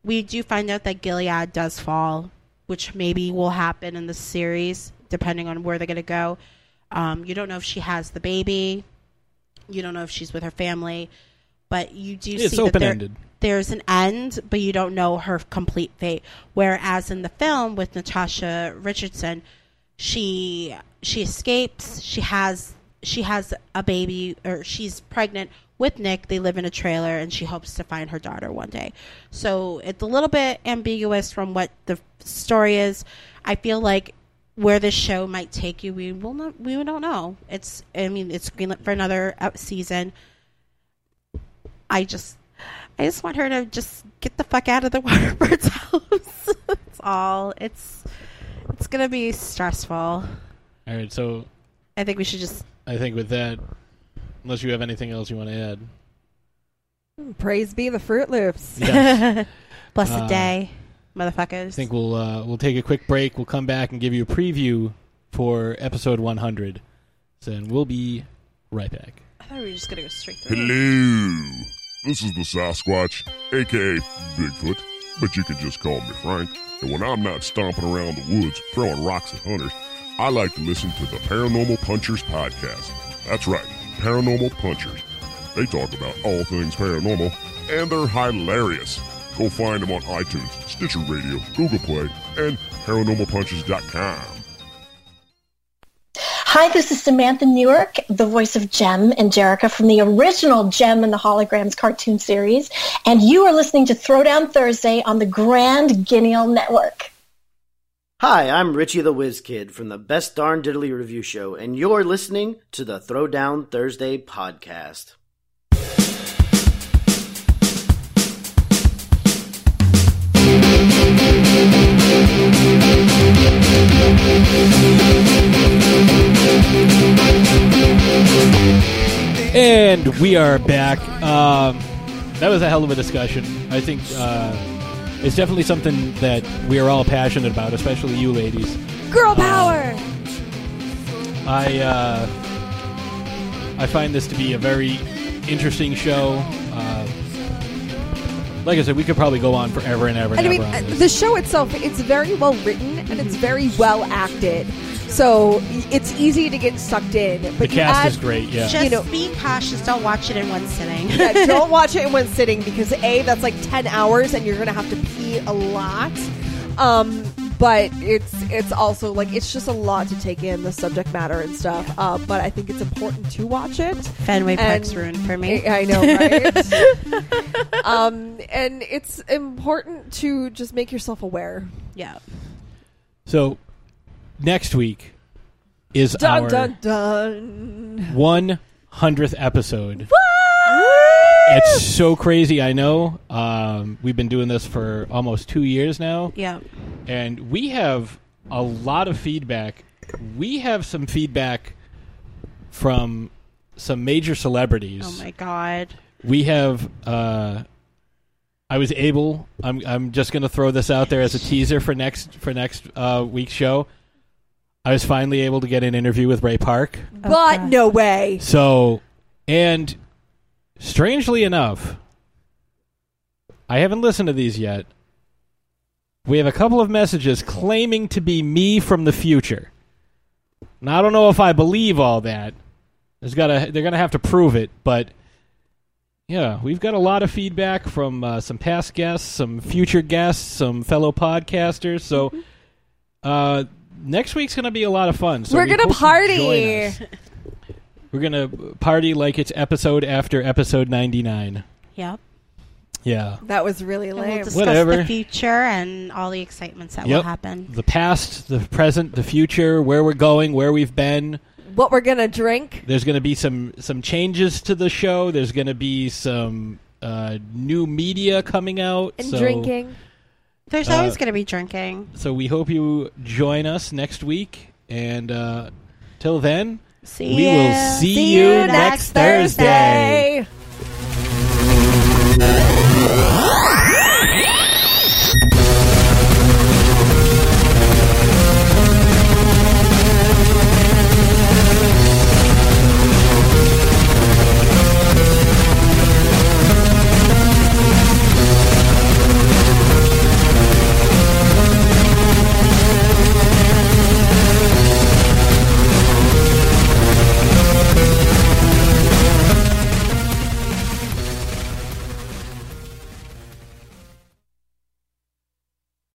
Speaker 2: We do find out that Gilead does fall, which maybe will happen in the series, depending on where they're going to go. Um, you don't know if she has the baby. You don't know if she's with her family, but you do
Speaker 1: It's
Speaker 2: see that there- there's an end, but you don't know her complete fate. Whereas in the film with Natasha Richardson, she she escapes. She has she has a baby, or she's pregnant with Nick. They live in a trailer, and she hopes to find her daughter one day. So it's a little bit ambiguous from what the story is. I feel like where this show might take you, we will not. We don't know. It's. I mean, it's greenlit for another uh, season. I just, I just want her to just get the fuck out of the Waterford's house. That's all. It's, it's gonna be stressful.
Speaker 1: All right, so
Speaker 2: I think we should just.
Speaker 1: I think with that, unless you have anything else you want to add,
Speaker 4: Praise be the Fruit Loops.
Speaker 1: Yes.
Speaker 2: Blessed
Speaker 1: Uh,
Speaker 2: day, motherfuckers.
Speaker 1: I think we'll uh, we'll take a quick break. We'll come back and give you a preview for episode 100. So then we'll be right back.
Speaker 2: I thought we were just gonna go straight through.
Speaker 17: Hello. This is the Sasquatch, aka Bigfoot, but you can just call me Frank. And when I'm not stomping around the woods throwing rocks at hunters, I like to listen to the Paranormal Punchers podcast. That's right, Paranormal Punchers. They talk about all things paranormal, and they're hilarious. Go find them on iTunes, Stitcher Radio, Google Play, and ParanormalPunchers.com.
Speaker 18: Hi, this is Samantha Newark, the voice of Jem and Jerrica from the original Jem and the Holograms cartoon series, and you are listening to Throwdown Thursday on the Grand Guignol Network.
Speaker 19: Hi, I'm Richie the Whiz Kid from the Best Darn Diddly Review Show, and you're listening to the Throwdown Thursday podcast.
Speaker 1: And we are back. Um, that was a hell of a discussion. I think uh, it's definitely something that we are all passionate about, especially you ladies.
Speaker 4: Girl power.
Speaker 1: I uh, I find this to be a very interesting show. Uh, like I said, we could probably go on forever and ever and
Speaker 4: And I
Speaker 1: ever.
Speaker 4: mean, uh, the show itself, it's very well written and it's very well acted. So it's easy to get sucked in. But
Speaker 1: The
Speaker 4: you
Speaker 1: cast
Speaker 4: add-
Speaker 1: is great, yeah.
Speaker 2: Just
Speaker 4: You know,
Speaker 2: be cautious. Don't watch it in one sitting.
Speaker 4: yeah, don't watch it in one sitting because a that's like ten hours and you're gonna have to pee a lot. Um, but it's it's also like it's just a lot to take in the subject matter and stuff. Uh, but I think it's important to watch it.
Speaker 2: Fenway Park's
Speaker 4: And-
Speaker 2: ruined for me.
Speaker 4: I I know, right? um, and it's important to just make yourself aware.
Speaker 2: Yeah.
Speaker 1: So next week is
Speaker 4: Dun
Speaker 1: our
Speaker 4: dun dun.
Speaker 1: one hundredth episode. It's so crazy. I know. Um, we've been doing this for almost two years now.
Speaker 2: Yeah.
Speaker 1: and we have a lot of feedback. We have some feedback from some major celebrities.
Speaker 2: Oh my god.
Speaker 1: We have. Uh, I was able. I'm. I'm just going to throw this out there as a teaser for next for next uh, week's show. I was finally able to get an interview with Ray Park.
Speaker 4: But no way.
Speaker 1: So, and strangely enough, I haven't listened to these yet. We have a couple of messages claiming to be me from the future. Now I don't know if I believe all that. There's gotta they're gonna have to prove it, but yeah, we've got a lot of feedback from uh, some past guests, some future guests, some fellow podcasters. So uh, next week's gonna be a lot of fun. So
Speaker 4: We're
Speaker 1: we
Speaker 4: gonna
Speaker 1: hope you
Speaker 4: party.
Speaker 1: join us. We're gonna party like it's episode after episode ninety nine.
Speaker 2: Yep.
Speaker 1: Yeah.
Speaker 4: That was really
Speaker 2: And we'll discuss
Speaker 1: Whatever.
Speaker 2: the future and all the excitements that
Speaker 1: Yep.
Speaker 2: will happen.
Speaker 1: The past, the present, the future, where we're going, where we've been.
Speaker 4: What we're gonna drink?
Speaker 1: There's going to be some some changes to the show. There's going to be some uh, new media coming out
Speaker 4: And
Speaker 1: so,
Speaker 4: drinking.
Speaker 2: There's
Speaker 1: uh,
Speaker 2: always going to be drinking.
Speaker 1: So we hope you join us next week. And uh, till then,
Speaker 2: see
Speaker 1: we you.
Speaker 2: will
Speaker 1: see,
Speaker 2: see
Speaker 1: you,
Speaker 2: you, next
Speaker 1: Thursday.
Speaker 2: Thursday.